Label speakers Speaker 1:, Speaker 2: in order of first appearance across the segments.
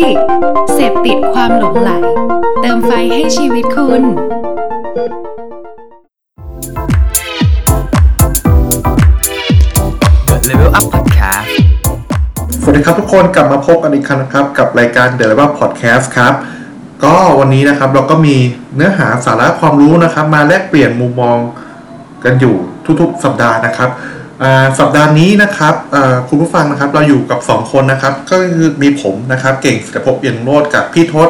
Speaker 1: ดิกเสพติดความหลงไหล เติมไฟให้ชีวิตคุณ
Speaker 2: Level Up Podcast
Speaker 3: สวัสดีครับทุกคนกลับมาพบกันอีกครั้งนะครับ กับรายการ The Level Podcast ครับ ก็วันนี้นะครับเราก็มีเนื้อหาสาระความรู้นะครับ มาแลกเปลี่ยนมุมมองกันอยู่ทุกๆ สัปดาห์นะครับอ่า สัปดาห์นี้นะครับอ่าคุณผู้ฟังนะครับเราอยู่กับ 2 คนนะครับ ก็คือมีผมนะครับ เก่งศิลปภพเอียงโรดกับพี่ทศ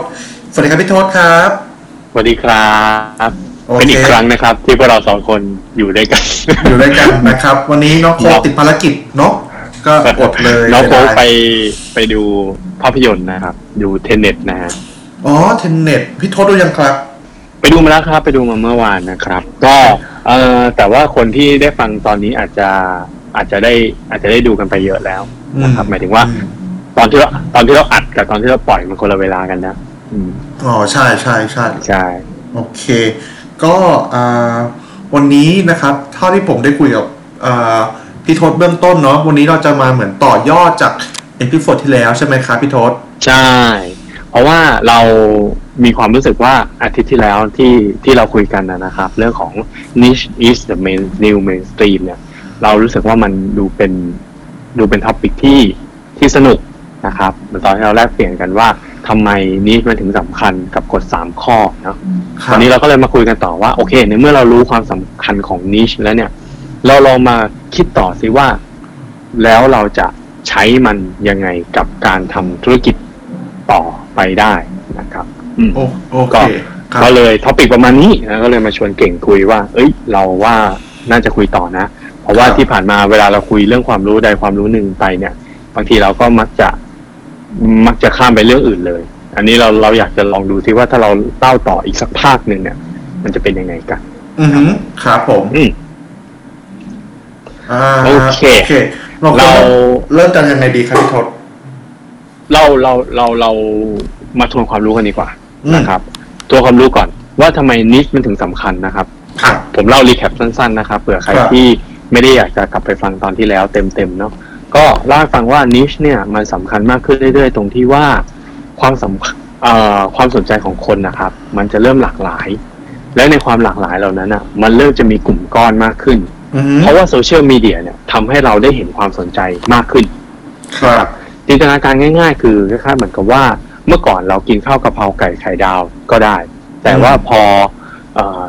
Speaker 3: สวัสดีครับพี่ทศครับ
Speaker 4: สวัสดีครับ
Speaker 3: โอเค
Speaker 4: เป็นอีกครั้งนะครับ ที่พวกเราสองคนอยู่ด้วยกัน
Speaker 3: อยู่ด้วยกันนะครับ วันนี้น้องโคกติดภารกิจเนาะก็อดเลย
Speaker 4: น้องโค้ก
Speaker 3: เสียดาย
Speaker 4: ไปไปดูภาพยนตร์นะครับ ดูเทนเน็ตนะฮะ
Speaker 3: อ๋อเทนเน็ตพี่ทศดูยังครับ
Speaker 4: ไปดูมาแล้วครับ ไปดูมาเมื่อวานนะครับ ก็ เอ่อแต่ว่าคนที่ได้ฟังตอนนี้อาจจะอาจจะได้อาจจะได้ดูกันไปเยอะแล้วนะครับหมายถึงว่า ตอนที่เราตอนที่เราอัดกับตอนที่เราปล่อยมันคนละเวลากันนะอืม
Speaker 3: อ๋อใช่ใช่ใช่
Speaker 4: ใช่
Speaker 3: โอเค ก็อ่าวันนี้นะครับเท่าที่ผมได้คุยกับอ่าพี่ทศเบื้องต้นเนาะวันนี้เราจะมาเหมือนต่อยอดจาก episode ที่แล้วใช่ไหมครับพี่ทศ
Speaker 4: ใช่ เพราะว่าเรา มีความรู้สึกว่าอาทิตย์ที่แล้วที่ที่เราคุยกันนะนะครับ เรื่องของ niche is the main new mainstream เนี่ย เรารู้สึกว่ามันดูเป็นดูเป็น topic ที่ที่สนุกนะครับเหมือนตอนที่เราแลกเปลี่ยนกันว่าทำไม niche มันถึงสำคัญกับกฎสามข้อเนาะ
Speaker 3: ครับ
Speaker 4: วันนี้เราก็เลยมาคุยกันต่อว่าโอเคในเมื่อเรารู้ความสำคัญของ niche แล้วเนี่ย เราลองมาคิดต่อสิว่า แล้วเราจะใช้มันยังไงกับการทำธุรกิจต่อไปได้นะครับอืม
Speaker 3: โอโอเค
Speaker 4: ก็
Speaker 3: ครับ
Speaker 4: ก็เลย topic ประมาณนี้นะก็เลยมาชวนเก่งคุยว่า เอ้ย เราว่าน่าจะคุยต่อนะ เพราะว่า
Speaker 3: ครับ
Speaker 4: ที่ผ่านมาเวลาเราคุยเรื่องความรู้ใดความรู้หนึ่งไปเนี่ย บางทีเราก็มักจะมักจะข้ามไปเรื่องอื่นเลย อันนี้เราเราอยากจะลองดูซิว่าถ้าเราเล่าต่ออีกสักภาคหนึ่งเนี่ย มันจะเป็นยังไงกัน
Speaker 3: อือหือครับผม
Speaker 4: อืม
Speaker 3: อ่า
Speaker 4: โอเค
Speaker 3: โอเคเรา
Speaker 4: เรา
Speaker 3: เริ่มกันยังไงดีครับพี่ทศ
Speaker 4: เราเราเราเรามาทวนความรู้กันดีกว่า
Speaker 3: อืม
Speaker 4: นะครับ ตัวความรู้ก่อนว่าทำไมนิชมันถึงสำคัญนะครับ
Speaker 3: ครับ
Speaker 4: ผมเล่ารีแคปสั้นๆนะครับเผื่อใคร
Speaker 3: ครับ
Speaker 4: ที่ไม่ได้อยากจะกลับไปฟังตอนที่แล้วเต็มๆเนาะก็เล่าให้ฟังว่านิชเนี่ยมันสำคัญมากขึ้นเรื่อยๆ ตรงที่ว่าความสำเอ่อความสนใจของคนนะครับ มันจะเริ่มหลากหลาย และในความหลากหลายเหล่านั้นอะ มันเริ่มจะมีกลุ่มก้อนมากขึ้น
Speaker 3: อือหือ
Speaker 4: เพราะว่าโซเชียลมีเดียเนี่ยทำให้เราได้เห็นความสนใจมากขึ้น
Speaker 3: ครับ
Speaker 4: จินตนาการง่าย ๆ คือคล้ายๆเหมือนกับว่า เมื่อก่อนเรากินข้าวกะเพราไก่ไข่ดาวก็ได้ แต่ว่าพอ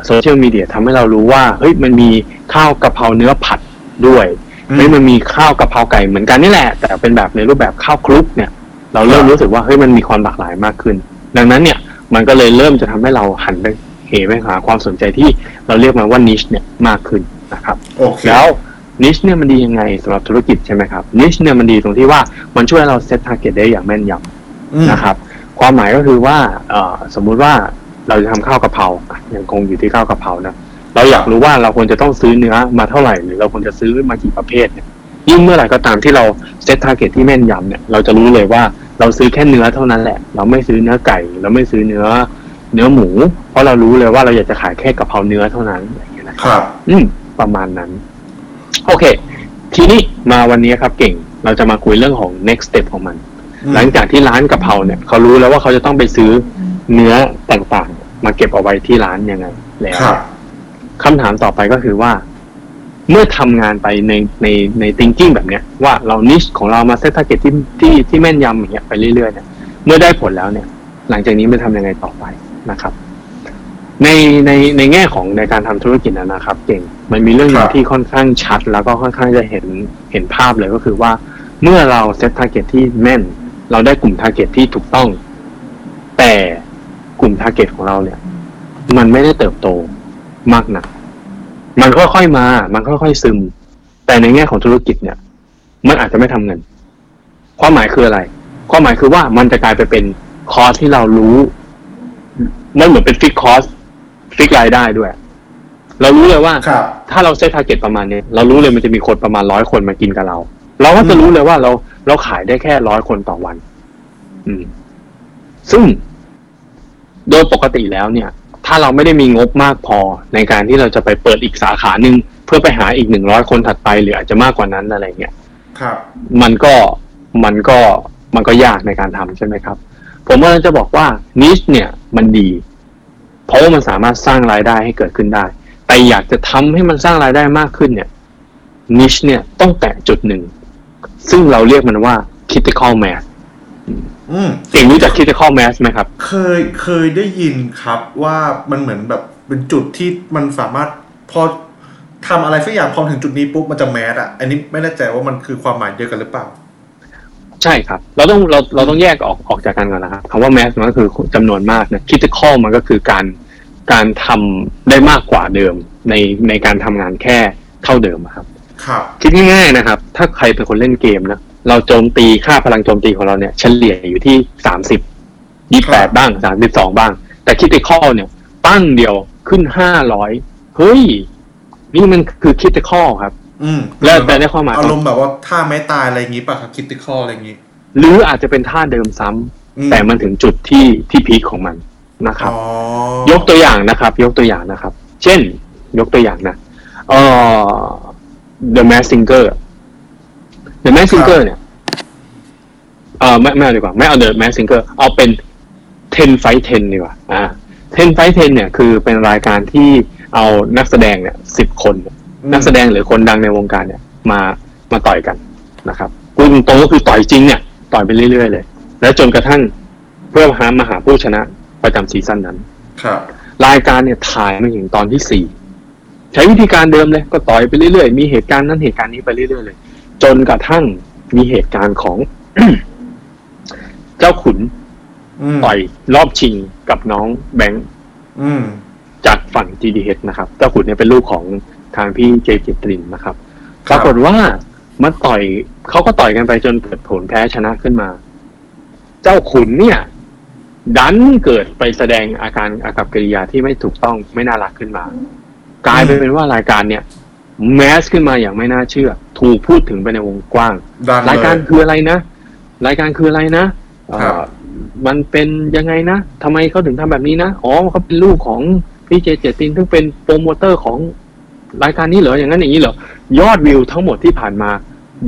Speaker 4: โซเชียลมีเดียทำให้เรารู้ว่าเฮ้ยมันมีข้าวกะเพราเนื้อผัดด้วย
Speaker 3: อืม
Speaker 4: เฮ้ยมันมีข้าวกะเพราไก่เหมือนกันนี่แหละ แต่เป็นแบบในรูปแบบข้าวคลุกเนี่ย เราเริ่ม
Speaker 3: ครับ
Speaker 4: รู้สึกว่าเฮ้ยมันมีความหลากหลายมากขึ้น ดังนั้นเนี่ยมันก็เลยเริ่มจะทำให้เราหันไปเหไปหาความสนใจที่เราเรียกมันว่านิชเนี่ยมากขึ้นนะครับ
Speaker 3: โอเค
Speaker 4: แล้วนิชเนี่ยมันดียังไงสำหรับธุรกิจใช่ไหมครับนิชเนี่ยมันดีตรงที่ว่ามันช่วยให้เรา set target ได้อย่างแม่นยำ
Speaker 3: อืม
Speaker 4: นะครับ ความหมายก็คือว่าเอ่อสมมุติว่าเราจะทำข้าวกะเพราอะยังคงอยู่ที่ข้าวกะเพรานะเราอยากรู้ว่าเราควรจะต้องซื้อเนื้อมาเท่าไหร่หรือเราควรจะซื้อมากี่ประเภทเนี่ยยิ่งเมื่อไหร่ก็ตามที่เรา set target ที่แม่นยำเนี่ยเราจะรู้เลยว่าเราซื้อแค่เนื้อเท่านั้นแหละ เราไม่ซื้อเนื้อไก่ เราไม่ซื้อเนื้อ เนื้อหมู เพราะเรารู้เลยว่าเราอยากจะขายแค่กะเพราเนื้อเท่านั้นอะไรอย่างเงี้ยนะครับ
Speaker 3: ครับ
Speaker 4: อืม ประมาณนั้น โอเค ทีนี้มาวันนี้ครับเก่ง เราจะมาคุยเรื่องของ next step ของมัน
Speaker 3: อืม
Speaker 4: หลังจากที่ร้านกะเพราเนี่ยเขารู้แล้วว่าเขาจะต้องไปซื้อเนื้อต่างๆ มาเก็บเอาไว้ที่ร้านยังไงแล้ว
Speaker 3: ครับ
Speaker 4: คำถามต่อไปก็คือว่า เมื่อทำงานไปในในใน thinking แบบเนี้ย ว่าเรา niche ของเรามาเซต target ที่ที่ที่แม่นยำอย่างเงี้ยไปเรื่อยๆเนี่ยเมื่อได้ผลแล้วเนี่ย หลังจากนี้มันทำยังไงต่อไปนะครับ ในในในแง่ของในการทำธุรกิจนะนะครับ เก่งมันมีเรื่องหนึ
Speaker 3: ค
Speaker 4: ง
Speaker 3: รับ
Speaker 4: ที่ค่อนข้างชัด แล้วก็ค่อนข้างจะเห็นเห็นภาพเลยก็คือว่า เมื่อเราเซต target ที่แม่น เราได้กลุ่ม target ที่ถูกต้อง แต่กลุ่ม target ของเราเนี่ย มันไม่ได้เติบโตมากนัก มันค่อยๆมา มันค่อยๆซึม แต่ในแง่ของธุรกิจเนี่ย มันอาจจะไม่ทำเงิน ความหมายคืออะไร ความหมายคือว่ามันจะกลายไปเป็นคอร์สที่เรารู้มันเหมือนเป็นฟิกคอร์สฟิกรายได้ด้วย เรารู้เลยว่า
Speaker 3: ครับ
Speaker 4: ถ้าเรา set target ประมาณเนี้ยเรารู้เลยมันจะมีคนประมาณร้อยคนมากินกับเรา เราก็จะรู้เลยว่าเรา เราขายได้แค่ร้อยคนต่อวัน อืม ซึ่งโดยปกติแล้วเนี่ย ถ้าเราไม่ได้มีงบมากพอในการที่เราจะไปเปิดอีกสาขาหนึ่งเพื่อไปหาอีกหนึ่งร้อยคนถัดไปหรืออาจจะมากกว่านั้นอะไรเงี้ย
Speaker 3: ครับ
Speaker 4: มันก็มันก็มันก็ยากในการทำใช่ไหมครับ ผมว่าจะบอกว่านิชเนี่ย มันดี เพราะว่ามันสามารถสร้างรายได้ให้เกิดขึ้นได้ แต่อยากจะทำให้มันสร้างรายได้มากขึ้นเนี่ยนิชเนี่ยต้องแตะจุดหนึ่ง ซึ่งเราเรียกมันว่า critical mass
Speaker 3: อืม
Speaker 4: เองรู้จัก critical mass ไหมครับ
Speaker 3: เคยเคยได้ยินครับว่ามันเหมือนแบบเป็นจุดที่มันสามารถพอทำอะไรสักอย่างพอถึงจุดนี้ปุ๊บมันจะแมสอะ อันนี้ไม่แน่ใจว่ามันคือความหมายเดียวกันหรือเปล่า
Speaker 4: ใช่ครับ เราต้องเราเราต้องแยกออกออกจากกันก่อนนะครับคำว่า mass มันก็คือจำนวนมากนะ critical มันก็คือการการทำได้มากกว่าเดิมในในการทำงานแค่เท่าเดิมอะครับ
Speaker 3: ครับ
Speaker 4: คิดง่ายๆนะครับ ถ้าใครเป็นคนเล่นเกมนะเราโจมตีค่าพลังโจมตีของเราเนี่ย เฉลี่ยอยู่ที่สามสิบยี่แปดบ้างสามสิบสองบ้าง แต่คิดติคอลเนี่ย ปั้งเดียวขึ้นห้าร้อยเฮ้ย นี่มันคือคิดติคอลครับ
Speaker 3: อืม
Speaker 4: แล้วแต่ในความหมาย
Speaker 3: อารมณ์แบบว่าท่าไม้ตายอะไรอย่างงี้ป่ะครับคิดติคออะไรอย่างงี้
Speaker 4: หรืออาจจะเป็นท่าเดิมซ้ำ
Speaker 3: อืม
Speaker 4: แต่มันถึงจุดที่ที่พีคของมันนะครับ
Speaker 3: อ๋อย
Speaker 4: กตัวอย่างนะครับ ยกตัวอย่างนะครับ เช่น ยกตัวอย่างนะเอ่อ The Mask Singer The Mask Singer เนี่ยเออไม่ไม่เอาดีกว่า ไม่เอา The Mask Singer เอาเป็น10 Fight 10ดีกว่า อ่า10 Fight 10เนี่ย คือเป็นรายการที่เอานักแสดงเนี่ย10คนเนี่ยนักแสดงหรือคนดังในวงการเนี่ย มามาต่อยกันนะครับพูดตรงๆก็คือต่อยจริงเนี่ย ต่อยไปเรื่อยๆเลย แล้วจนกระทั่งเพื่อหามาหาผู้ชนะประจำซีซั่นนั้น
Speaker 3: ครับ
Speaker 4: รายการเนี่ยถ่ายมาถึงตอนที่สี่ ใช้วิธีการเดิมเลย ก็ต่อยไปเรื่อยๆ มีเหตุการณ์นั้นเหตุการณ์นี้ไปเรื่อยๆเลย จนกระทั่งมีเหตุการณ์ของ เจ้าขุน
Speaker 3: อืม
Speaker 4: ต่อยรอบชิงกับน้องแบงค์
Speaker 3: อืม
Speaker 4: จากฝั่ง GDH นะครับ เจ้าขุนเนี่ยเป็นลูกของทางพี่เจเจตรินนะครับ
Speaker 3: ค
Speaker 4: ป
Speaker 3: รับ
Speaker 4: รากฏว่ามันต่อยเขาก็ต่อยกันไปจนเกิดผลแพ้ชนะขึ้นมา เจ้าขุนเนี่ย ดันเกิดไปแสดงอาการอากับกิริยาที่ไม่ถูกต้องไม่น่ารักขึ้นมา กลายเป็นว่ารายการเนี่ย แมสขึ้นมาอย่างไม่น่าเชื่อ ถูกพูดถึงไปในวงกว้าง
Speaker 3: ดันเลย
Speaker 4: รายการคืออะไรนะ รายการคืออะไรนะเอ่อ
Speaker 3: ครับ
Speaker 4: มันเป็นยังไงนะทำไมเขาถึงทำแบบนี้นะอ๋อเขาเป็นลูกของพี่เจเจตินซึ่งเป็นโปรโมเตอร์ของรายการนี้เหรออย่างนั้นอย่างนี้เหรอยอดวิวทั้งหมดที่ผ่านมา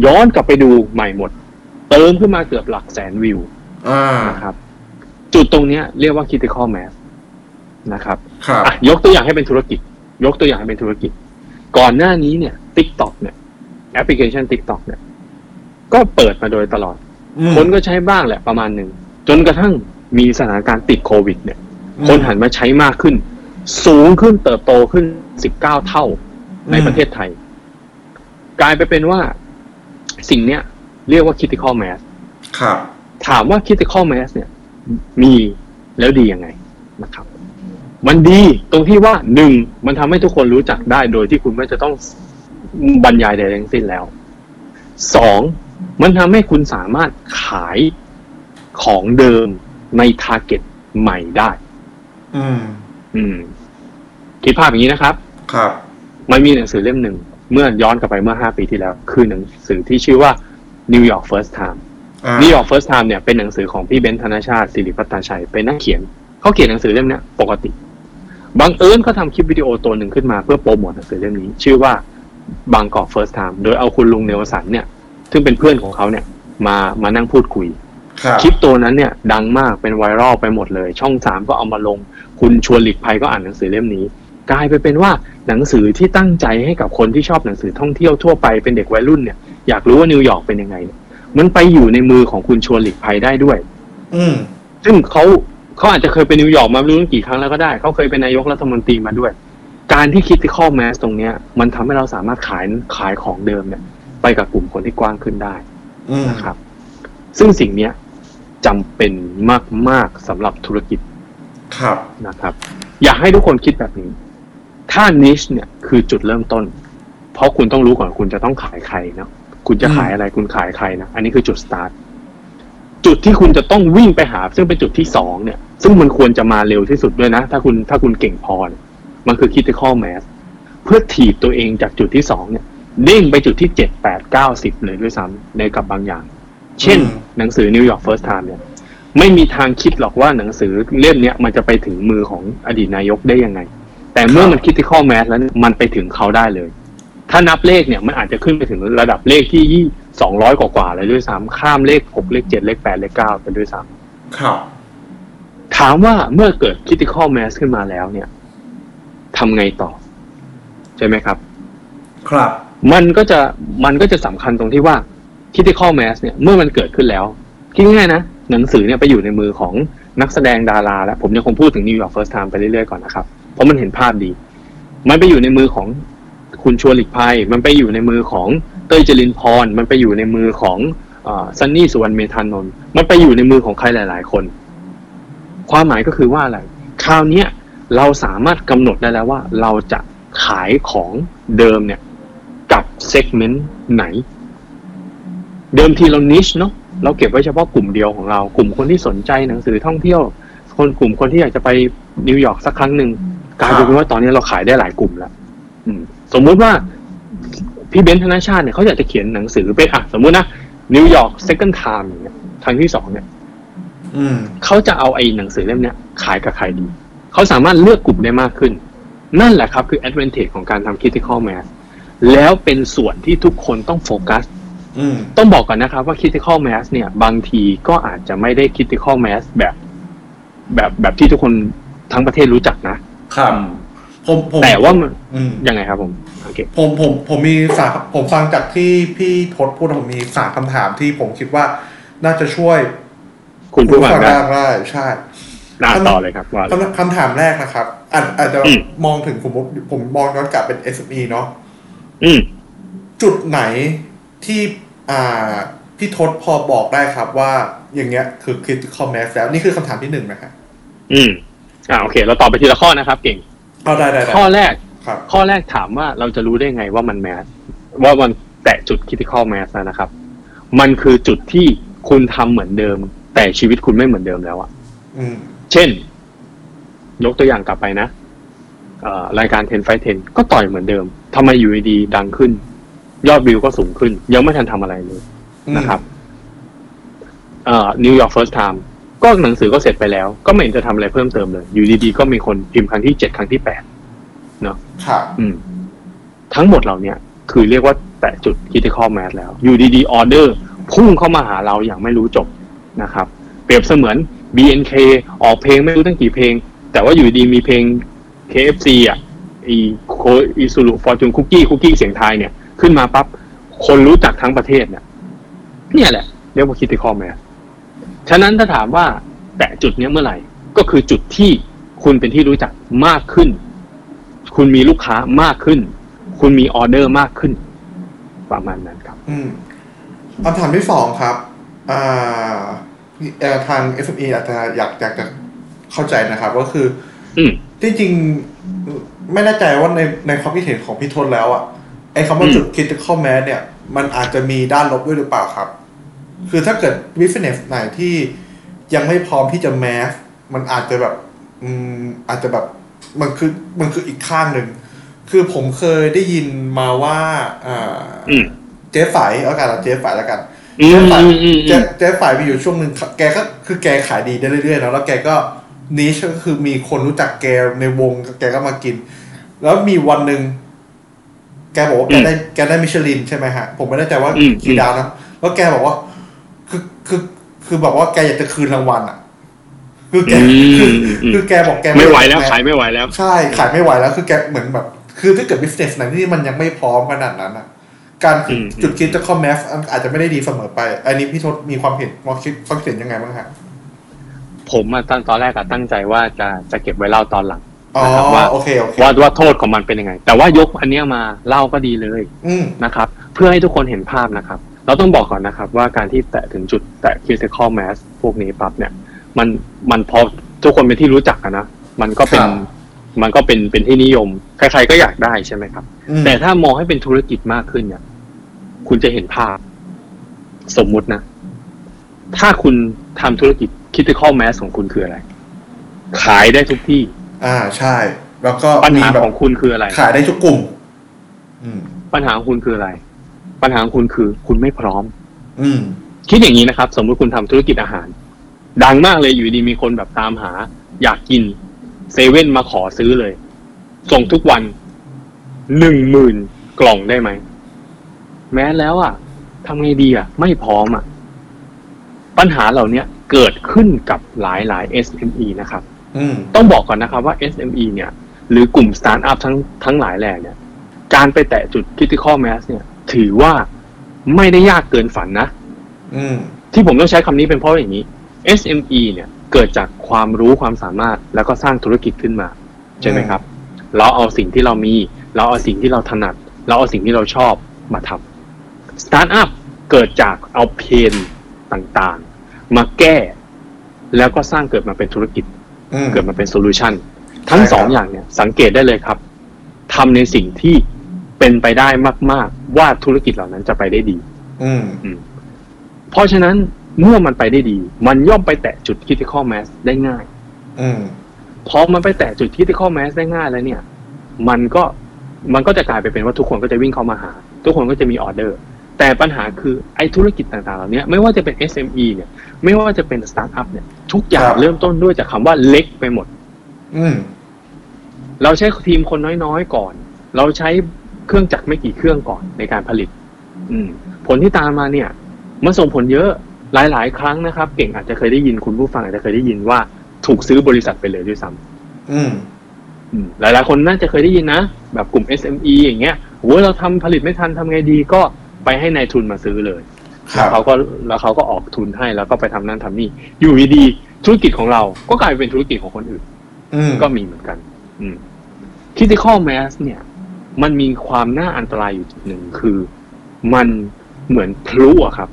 Speaker 4: ย้อนกลับไปดูใหม่หมด เติมขึ้นมาเกือบหลักแสนวิว
Speaker 3: อ่า
Speaker 4: นะครับ จุดตรงเนี้ยเรียกว่า critical mass นะครับ
Speaker 3: ครับ
Speaker 4: อะยกตัวอย่างให้เป็นธุรกิจ ยกตัวอย่างให้เป็นธุรกิจ ก่อนหน้านี้เนี่ย TikTok เนี่ยแอปพลิเคชัน TikTok เนี่ย ก็เปิดมาโดยตลอด
Speaker 3: อืม
Speaker 4: คนก็ใช้บ้างแหละประมาณหนึ่ง จนกระทั่งมีสถานการณ์ติดโควิด เนี่ย
Speaker 3: อืม
Speaker 4: คนหันมาใช้มากขึ้น สูงขึ้นเติบโตขึ้น 19 เท่าใน
Speaker 3: อืม
Speaker 4: ประเทศไทย กลายไปเป็นว่าสิ่งเนี้ยเรียกว่า critical mass
Speaker 3: ครับ
Speaker 4: ถามว่า critical mass เนี่ย มีแล้วดียังไงนะครับ มันดีตรงที่ว่าหนึ่งมันทำให้ทุกคนรู้จักได้โดยที่คุณไม่จะต้องบรรยายใดทั้งสิ้นแล้วสองมันทำให้คุณสามารถขายของเดิมในทาร์เก็ตใหม่ได้
Speaker 3: อืม
Speaker 4: อืม คิดภาพอย่างนี้นะครับ
Speaker 3: ครับ
Speaker 4: มันมีหนังสือเล่มหนึ่ง เมื่อย้อนกลับไปเมื่อห้าปีที่แล้ว คือหนังสือที่ชื่อว่า New York First Time
Speaker 3: อ่า
Speaker 4: New York First Time เนี่ยเป็นหนังสือของพี่เบนซ์ธนชาติสิริพัฒนาชัยเป็นนักเขียน เขาเขียนหนังสือเล่มเนี้ยปกติ บังเอิญเขาทำคลิปวิดีโอตัวหนึ่งขึ้นมาเพื่อโปรโมทหนังสือเล่มนี้ ชื่อว่าบางกอก First Time โดยเอาคุณลุงเนวสันเนี่ย ซึ่งเป็นเพื่อนของเขาเนี่ย มามานั่งพูดคุย
Speaker 3: ครับ
Speaker 4: คลิปตัวนั้นเนี่ย ดังมากเป็นไวรัลไปหมดเลย ช่องสามก็เอามาลง คุณชวนหลีกภัยก็อ่านหนังสือเล่มนี้ กลายไปเป็นว่าหนังสือที่ตั้งใจให้กับคนที่ชอบหนังสือท่องเที่ยวทั่วไปเป็นเด็กวัยรุ่นเนี่ยอยากรู้ว่านิวยอร์กเป็นยังไงเนี่ยมันไปอยู่ในมือของคุณชวนหลีกภัยได้ด้วย
Speaker 3: อืม
Speaker 4: ซึ่งเขา เขาอาจจะเคยไปนิวยอร์กมาไม่รู้กี่ครั้งแล้วก็ได้ เขาเคยเป็นนายกรัฐมนตรีมาด้วย การที่ critical mass ตรงเนี้ย มันทำให้เราสามารถขายขายของเดิมเนี่ย ไปกับกลุ่มคนที่กว้างขึ้นได้
Speaker 3: อืม
Speaker 4: นะครับ ซึ่งสิ่งเนี้ยจำเป็นมาก ๆสำหรับธุรกิจ
Speaker 3: ครับ
Speaker 4: นะครับ อยากให้ทุกคนคิดแบบนี้ ถ้านิชเนี่ยคือจุดเริ่มต้น เพราะคุณต้องรู้ก่อนคุณจะต้องขายใครเนาะคุณจะขายอะไรคุณขายใครนะอันนี้คือจุดสตาร์ท จุดที่คุณจะต้องวิ่งไปหา ซึ่งเป็นจุดที่สองเนี่ย ซึ่งมันควรจะมาเร็วที่สุดด้วยนะ ถ้าคุณถ้าคุณเก่งพอเนี่ยมันคือ critical mass เพื่อถีบตัวเองจากจุดที่สองเนี่ยเด้งไปจุดที่เจ็ดแปดเก้าสิบเลยด้วยซ้ำในกับบางอย่าง เช่น
Speaker 3: อืม
Speaker 4: หนังสือ New York First Time เนี่ยไม่มีทางคิดหรอกว่าหนังสือเล่มเนี้ยมันจะไปถึงมือของอดีตนายกได้ยังไง แต่เมื่อมันคิดที่ข้อแมสแล้วเนี่ยมันไปถึงเขาได้เลย ถ้านับเลขเนี่ยมันอาจจะขึ้นไปถึงระดับเลขที่ยี่ สองร้อยกว่าๆเลยด้วยซ้ำข้ามเลขหกเลขเจ็ดเลขแปดเลขเก้าไปด้วยซ้
Speaker 3: ครับำ
Speaker 4: ถามว่าเมื่อเกิด critical mass ขึ้นมาแล้วเนี่ยทำไงต่อ ใช่ไหมครับ
Speaker 3: ครับ
Speaker 4: มันก็จะมันก็จะสำคัญตรงที่ว่า critical mass เนี่ย เมื่อมันเกิดขึ้นแล้วคิดง่ายๆนะหนังสือเนี่ยไปอยู่ในมือของนักแสดงดารา แล้ว ผมยังคงพูดถึง New York First Time ไปเรื่อยๆก่อนนะครับ เพราะมันเห็นภาพดี มันไปอยู่ในมือของคุณชวนหลีกภัย มันไปอยู่ในมือของ เต้ยจรินพร มันไปอยู่ในมือของซันนี่สุวรรณเมธานนท์มันไปอยู่ในมือของใครหลาย ๆ คน ความหมายก็คือว่าอะไร คราวนี้เราสามารถกำหนดได้แล้วว่า เราจะขายของเดิมเนี่ย กับ segment ไหน เดิมทีเรา niche เนาะเราเก็บไว้เฉพาะกลุ่มเดียวของเรา กลุ่มคนที่สนใจหนังสือท่องเที่ยว คนกลุ่มคนที่อยากจะไปนิวยอร์กสักครั้งหนึ่งกลายเป็นว่าตอนนี้เราขายได้หลายกลุ่มแล้วสมมุติว่า พี่เบนซ์ธนชาติเนี่ยเขาอยากจะเขียนหนังสือเป็นอะสมมุตินะนิวยอร์ก second time อย่างเงี้ยครั้งที่สองเนี่ย
Speaker 3: อืม
Speaker 4: เขาจะเอาไอ้หนังสือเล่มเนี้ยขายกับใครดี เขาสามารถเลือกกลุ่มได้มากขึ้น นั่นแหละครับคือ advantage ของการทำ critical mass แล้วเป็นส่วนที่ทุกคนต้องโฟกัส
Speaker 3: อืม
Speaker 4: ต้องบอกก่อนนะครับว่า critical mass เนี่ย บางทีก็อาจจะไม่ได้ critical mass แบบ แบบแบบที่ทุกคนทั้งประเทศรู้จักนะ
Speaker 3: ครับ ผมผม
Speaker 4: แต่ว่ามัน
Speaker 3: อืม
Speaker 4: ยังไงครับผมโอเค
Speaker 3: ผมผมผมมีสามผมฟังจากที่พี่ทศพูดผมมีสามคำถามที่ผมคิดว่าน่าจะช่วย
Speaker 4: คุณผู้ฟังได้
Speaker 3: ได้ใช่
Speaker 4: หน้าต่อเลยครับว่าเลย
Speaker 3: คำคำถามแรกนะครับอาจอาจจะ
Speaker 4: อืม
Speaker 3: มองถึงผมผมมองย้อนกลับเป็น SME เนาะ
Speaker 4: อืม
Speaker 3: จุดไหนที่อ่าพี่ทศพอบอกได้ครับว่า อย่างเงี้ยคือ critical mass แล้ว นี่คือคำถามที่หนึ่งนะครับ
Speaker 4: อืม อ่าโอเค เราตอบไปทีละข้อนะครับ เก่ง
Speaker 3: ก็ได้ได้ได้
Speaker 4: ข้อแรก
Speaker 3: ครับ
Speaker 4: ข้อแรกถามว่าเราจะรู้ได้ไงว่ามันแมสว่ามันแตะจุด critical mass แล้วนะครับ มันคือจุดที่คุณทำเหมือนเดิม แต่ชีวิตคุณไม่เหมือนเดิมแล้วอะ
Speaker 3: อืม
Speaker 4: เช่น ยกตัวอย่างกลับไปนะเอ่อรายการ10 Fight 10ก็ต่อยเหมือนเดิมทำไมอยู่ดีๆดังขึ้น ยอดวิวก็สูงขึ้น ยังไม่ทันทำอะไรเลยนะครับเอ่อ New York First Time ก็หนังสือก็เสร็จไปแล้ว ก็ไม่เห็นจะทำอะไรเพิ่มเติมเลย อยู่ดีๆก็มีคนพิมพ์ครั้งที่เจ็ดครั้งที่แปด
Speaker 3: ครับ
Speaker 4: อืม ทั้งหมดเหล่าเนี้ยคือเรียกว่าแตะจุด critical mass แล้ว อยู่ดีๆออเดอร์พุ่งเข้ามาหาเราอย่างไม่รู้จบนะครับ เปรียบเสมือน BNK ออกเพลงไม่รู้ตั้งกี่เพลง แต่ว่าอยู่ดีมีเพลง KFC อะอีโคอีซูรุฟอร์จูนคุกกี้คุกกี้เสียงไทยเนี่ย ขึ้นมาปั๊บคนรู้จักทั้งประเทศเนี่ยเนี่ยแหละ เรียกว่า critical mass ฉะนั้นถ้าถามว่าแตะจุดเนี้ยเมื่อไหร่ ก็คือจุดที่คุณเป็นที่รู้จักมากขึ้น คุณมีลูกค้ามากขึ้น คุณมีออเดอร์มากขึ้น ประมาณนั้นครับ
Speaker 3: อืมคำถามที่สองครับอ่าเอ่อทาง SME อาจจะอยากอยากจะเข้าใจนะครับ ก็คือ
Speaker 4: อืม
Speaker 3: ที่จริงไม่แน่ใจว่าในในความคิดเห็นของพี่ทนแล้วอะไอ้คำว่า
Speaker 4: อืม
Speaker 3: จุด critical mass เนี่ย มันอาจจะมีด้านลบด้วยหรือเปล่าครับ คือถ้าเกิด business ไหนที่ยังไม่พร้อมที่จะ mass มันอาจจะแบบอืมอาจจะแบบมันคือมันคืออีกข้างหนึ่ง คือผมเคยได้ยินมาว่าอ่า
Speaker 4: อืม
Speaker 3: เจ๊ฝ่ายเอากันเราเจ๊ฝ่ายแล้วกัน
Speaker 4: อืม
Speaker 3: เจ๊ฝ่าย
Speaker 4: อืมอืม
Speaker 3: เจ๊เจ๊ฝ่ายมีอยู่ช่วงหนึ่งแกก็คือแกขายดีได้เรื่อยๆแล้วแล้วแกก็นิชก็คือมีคนรู้จักแกในวงแกก็มากิน แล้วมีวันหนึ่งแกบอกว่าแกได้แกได้มิชลินใช่ไหมฮะ ผมไม่แน่ใจว่า
Speaker 4: อืม
Speaker 3: กี่ดาวนะแล้วแกบอกว่า คือคือคือบอกว่าแกอยากจะคืนรางวัลอะ คือแก
Speaker 4: อืม
Speaker 3: คือ
Speaker 4: อืม
Speaker 3: คือแกบอกแก
Speaker 4: ไม่ไหว
Speaker 3: อยาก
Speaker 4: แล้ว
Speaker 3: จะ
Speaker 4: ขายไม่ไหวแล้ว
Speaker 3: ใช่ขายไม่ไหวแล้ว คือแกเหมือนแบบ คือถ้าเกิด business ไหนที่มันยังไม่พร้อมขนาดนั้นอะ การ
Speaker 4: อืม
Speaker 3: จุดคิดจะคอมแมสอาจจะไม่ได้ดีเสมอไป อันนี้พี่ทศมีความเห็นความคิดความคิดเห็นยังไงบ้างฮะ
Speaker 4: ผมอะตอนตอนแรกอะตั้งใจว่าจะจะเก็บไว้เล่าตอนหลัง
Speaker 3: อ๋อ
Speaker 4: นะครับว่า
Speaker 3: โอเคโอเค
Speaker 4: ว่าว่าโทษของมันเป็นยังไง แต่ว่ายกอันเนี้ยมาเล่าก็ดีเลย
Speaker 3: อืม
Speaker 4: นะครับ เพื่อให้ทุกคนเห็นภาพนะครับ เราต้องบอกก่อนนะครับว่าการที่แตะถึงจุดแตะ critical mass พวกนี้ปั๊บเนี่ย มันมันพอทุกคนเป็นที่รู้จักกันนะมันก็เป็น
Speaker 3: ครับ
Speaker 4: มันก็เป็นเป็นที่นิยม ใครๆก็อยากได้ใช่ไหมครับ
Speaker 3: อืม
Speaker 4: แต่ถ้ามองให้เป็นธุรกิจมากขึ้นเนี่ย คุณจะเห็นภาพ สมมุตินะ ถ้าคุณทำธุรกิจ critical mass ของคุณคืออะไร ขายได้ทุกที่
Speaker 3: อ่าใช่ แล้วก็
Speaker 4: ปัญ
Speaker 3: มี
Speaker 4: หา
Speaker 3: แบบ
Speaker 4: ของคุณคืออะไร
Speaker 3: ขายได้ทุกกลุ่มอืม
Speaker 4: ปัญหาของคุณคืออะไร ปัญหาของคุณคือคุณไม่พร้อม
Speaker 3: อืม
Speaker 4: คิดอย่างนี้นะครับ สมมุติคุณทำธุรกิจอาหาร ดังมากเลยอยู่ดีมีคนแบบตามหา อยากกินเซเว่นมาขอซื้อเลย ส่งทุกวันหนึ่งหมื่นกล่องได้ไหม แม้แล้วอะทำไงดีอะ ไม่พร้อมอะ ปัญหาเหล่าเนี้ยเกิดขึ้นกับหลายหลาย SME นะครับ
Speaker 3: อืม
Speaker 4: ต้องบอกก่อนนะครับว่า SME เนี่ย หรือกลุ่มสตาร์ทอัพทั้งทั้งหลายแหล่เนี่ย การไปแตะจุด critical mass เนี่ย ถือว่าไม่ได้ยากเกินฝันนะ
Speaker 3: อืม
Speaker 4: ที่ผมต้องใช้คำนี้เป็นเพราะอย่างนี้ SME เนี่ยเกิดจากความรู้ความสามารถแล้วก็สร้างธุรกิจขึ้นมา ใช่ไหมครับ เราเอาสิ่งที่เรามี เราเอาสิ่งที่เราถนัด เราเอาสิ่งที่เราชอบมาทำสตาร์ทอัพเกิดจากเอา pain ต่างๆ มาแก้ แล้วก็สร้างเกิดมาเป็นธุรกิจ
Speaker 3: อืม
Speaker 4: เกิดมาเป็น solution ทั้ง
Speaker 3: ใช่ครับ
Speaker 4: สองอย่างเนี่ย สังเกตได้เลยครับทำในสิ่งที่เป็นไปได้มากๆ ว่าธุรกิจเหล่านั้นจะไปได้ดี
Speaker 3: อืม
Speaker 4: เพราะฉะนั้นเมื่อมันไปได้ดี มันย่อมไปแตะจุด critical mass ได้ง่าย
Speaker 3: อืม
Speaker 4: พอมันไปแตะจุด critical mass ได้ง่ายแล้วเนี่ย มันก็มันก็จะกลายไปเป็นว่าทุกคนก็จะวิ่งเข้ามาหา ทุกคนก็จะมีออเดอร์ แต่ปัญหาคือไอ้ธุรกิจต่างๆเหล่านี้ไม่ว่าจะเป็น SME เนี่ย ไม่ว่าจะเป็นสตาร์ทอัพเนี่ย ทุกอย่าง
Speaker 3: ครับ
Speaker 4: เริ่มต้นด้วยจากคำว่าเล็กไปหมด
Speaker 3: อืม
Speaker 4: เราใช้ทีมคนน้อยๆก่อน เราใช้ เครื่องจักรไม่กี่เครื่องก่อนในการผลิต อืม ผลที่ตามมาเนี่ย มันส่งผลเยอะหลาย ๆ ครั้งนะครับ เก่งอาจจะเคยได้ยินคุณผู้ฟังอาจจะเคยได้ยินว่าถูกซื้อบริษัทไปเลยด้วยซ้ำ
Speaker 3: อืม
Speaker 4: อืมหลาย ๆ คนน่าจะเคยได้ยินนะ แบบกลุ่ม SME อย่างเงี้ยโอ้ยเราทำผลิตไม่ทันทำไงดีก็ไปให้นายทุนมาซื้อเลย
Speaker 3: ครับ
Speaker 4: เขาก็แล้วเขาก็ออกทุนให้แล้วก็ไปทำนั่นทำนี่ อยู่ดีๆธุรกิจของเราก็กลายเป็นธุรกิจของคนอื่น
Speaker 3: อืม
Speaker 4: ก็มีเหมือนกัน อืม critical mass เนี่ย มันมีความน่าอันตรายอยู่จุดหนึ่งคือ มันเหมือนพลุอะครับ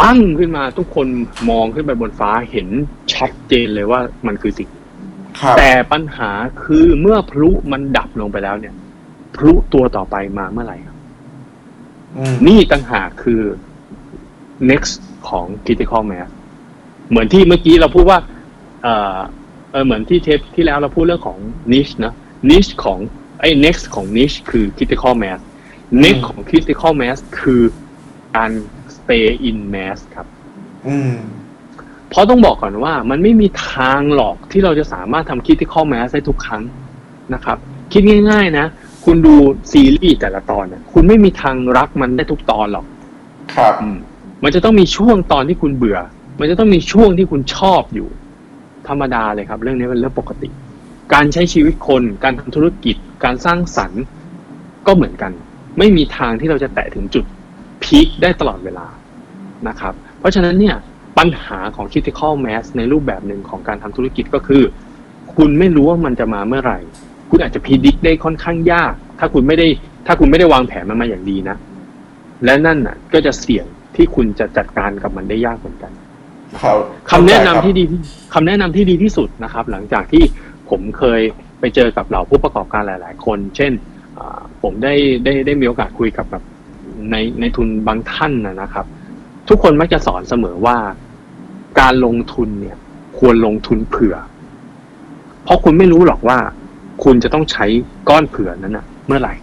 Speaker 4: ปั้งขึ้นมาทุกคนมองขึ้นไปบนฟ้าเห็นชัดเจนเลยว่ามันคือสิ่ง
Speaker 3: ครับ
Speaker 4: แต่ปัญหาคือเมื่อพลุมันดับลงไปแล้วเนี่ย พลุตัวต่อไปมาเมื่อไหร่ครับ
Speaker 3: อืม
Speaker 4: นี่ต่างหากคือ next ของ critical mass เหมือนที่เมื่อกี้เราพูดว่า เออเออเหมือนที่เทปที่แล้วเราพูดเรื่องของ niche นะ niche ของไอ้ next ของ niche คือ critical mass next ของ critical mass คือการ stay in mass ครับ
Speaker 3: อืม
Speaker 4: เพราะต้องบอกก่อนว่า มันไม่มีทางหรอกที่เราจะสามารถทำ critical mass ได้ทุกครั้งนะครับ คิดง่ายๆนะ คุณดูซีรีส์แต่ละตอนนะคุณไม่มีทางรักมันได้ทุกตอนหรอก
Speaker 3: ครับ
Speaker 4: อืมมันจะต้องมีช่วงตอนที่คุณเบื่อ มันจะต้องมีช่วงที่คุณชอบอยู่ ธรรมดาเลยครับ เรื่องนี้เป็นเรื่องปกติ การใช้ชีวิตคน การทำธุรกิจ การสร้างสรรค์ก็เหมือนกัน ไม่มีทางที่เราจะแตะถึงจุดพีคได้ตลอดเวลานะครับ เพราะฉะนั้นเนี่ยปัญหาของ critical mass ในรูปแบบหนึ่งของการทำธุรกิจก็คือ คุณไม่รู้ว่ามันจะมาเมื่อไหร่ คุณอาจจะพิจิตได้ค่อนข้างยาก ถ้าคุณไม่ได้ถ้าคุณไม่ได้วางแผนมันมาอย่างดีนะ และนั่นน่ะก็จะเสี่ยงที่คุณจะจัดการกับมันได้ยากเหมือนกัน
Speaker 3: ครับ
Speaker 4: คำแนะนำที่ดีที่คำแนะนำที่ดีที่สุดนะครับ หลังจากที่ผมเคย ไปเจอกับเหล่าผู้ประกอบการหลาย ๆ คน เช่นอ่าผมได้ได้ได้มีโอกาสคุยกับแบบในในทุนบางท่านนะนะครับ ทุกคนมักจะสอนเสมอว่า การลงทุนเนี่ย ควรลงทุนเผื่อ เพราะคุณไม่รู้หรอกว่า คุณจะต้องใช้ก้อนเผื่อนั้นนะเมื่อไหร่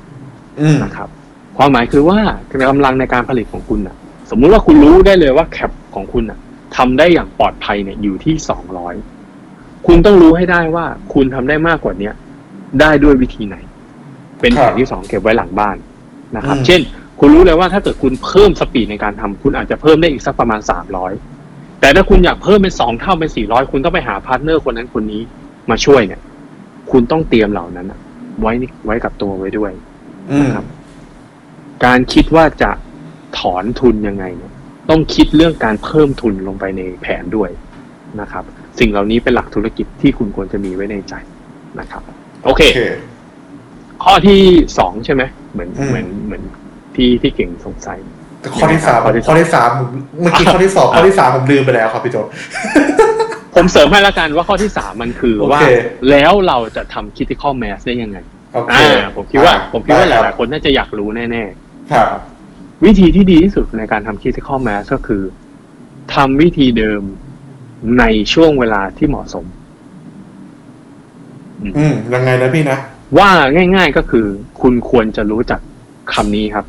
Speaker 3: อืม
Speaker 4: นะครับ ความหมายคือว่ากำลังในการผลิตของคุณนะสมมุติว่าคุณรู้ได้เลยว่า cap ของคุณนะทำได้อย่างปลอดภัยเนี่ยอยู่ที่สองร้อย คุณต้องรู้ให้ได้ว่าคุณทำได้มากกว่าเนี้ยได้ด้วยวิธีไหน เป็นแผนที่สองเก็บไว้หลังบ้านนะครับ เช่น คุณรู้เลยว่าถ้าเกิดคุณเพิ่ม speed ในการทำคุณอาจจะเพิ่มได้อีกสักประมาณสามร้อยแต่ถ้าคุณอยากเพิ่มเป็นสองเท่าเป็นสี่ร้อยคุณต้องไปหาพาร์ทเนอร์คนนั้นคนนี้มาช่วยเนี่ย คุณต้องเตรียมเหล่านั้นน่ะไว้ไว้กับตัวไว้ด้วย
Speaker 3: อืม
Speaker 4: นะครับ การคิดว่าจะถอนทุนยังไงเนี่ย ต้องคิดเรื่องการเพิ่มทุนลงไปในแผนด้วยนะครับ สิ่งเหล่านี้เป็นหลักธุรกิจที่คุณควรจะมีไว้ในใจนะครับ โอเค
Speaker 3: โอเค
Speaker 4: ข้อที่สองใช่ไหมเหมือน
Speaker 3: อืม
Speaker 4: เหมือนเหมือนที่ที่เก่งสงสัย
Speaker 3: แต่ข้อที่สาม
Speaker 4: ข้อที่สาม
Speaker 3: ข้อที่สามผมเมื่อกี้ข้อที่สองข้อที่สามผมลืมไปแล้วครับพี่โจ
Speaker 4: ผมเสริมให้ละกันว่าข้อที่สามมันคือ
Speaker 3: โอเค
Speaker 4: ว่าแล้วเราจะทำ critical mass ได้ยังไง
Speaker 3: โอเค
Speaker 4: อ่าผมคิดว่า ผมคิดว่าห
Speaker 3: ไรับ
Speaker 4: ลายๆคนน่าจะอยากรู้แน่
Speaker 3: ครับ
Speaker 4: ๆวิธีที่ดีที่สุดในการทำ critical mass ก็คือทำวิธีเดิม ในช่วงเวลาที่เหมาะสม
Speaker 3: อืมยังไงนะพี่นะ
Speaker 4: ว่าง่าย ๆก็คือ คุณควรจะรู้จักคำนี้ครับ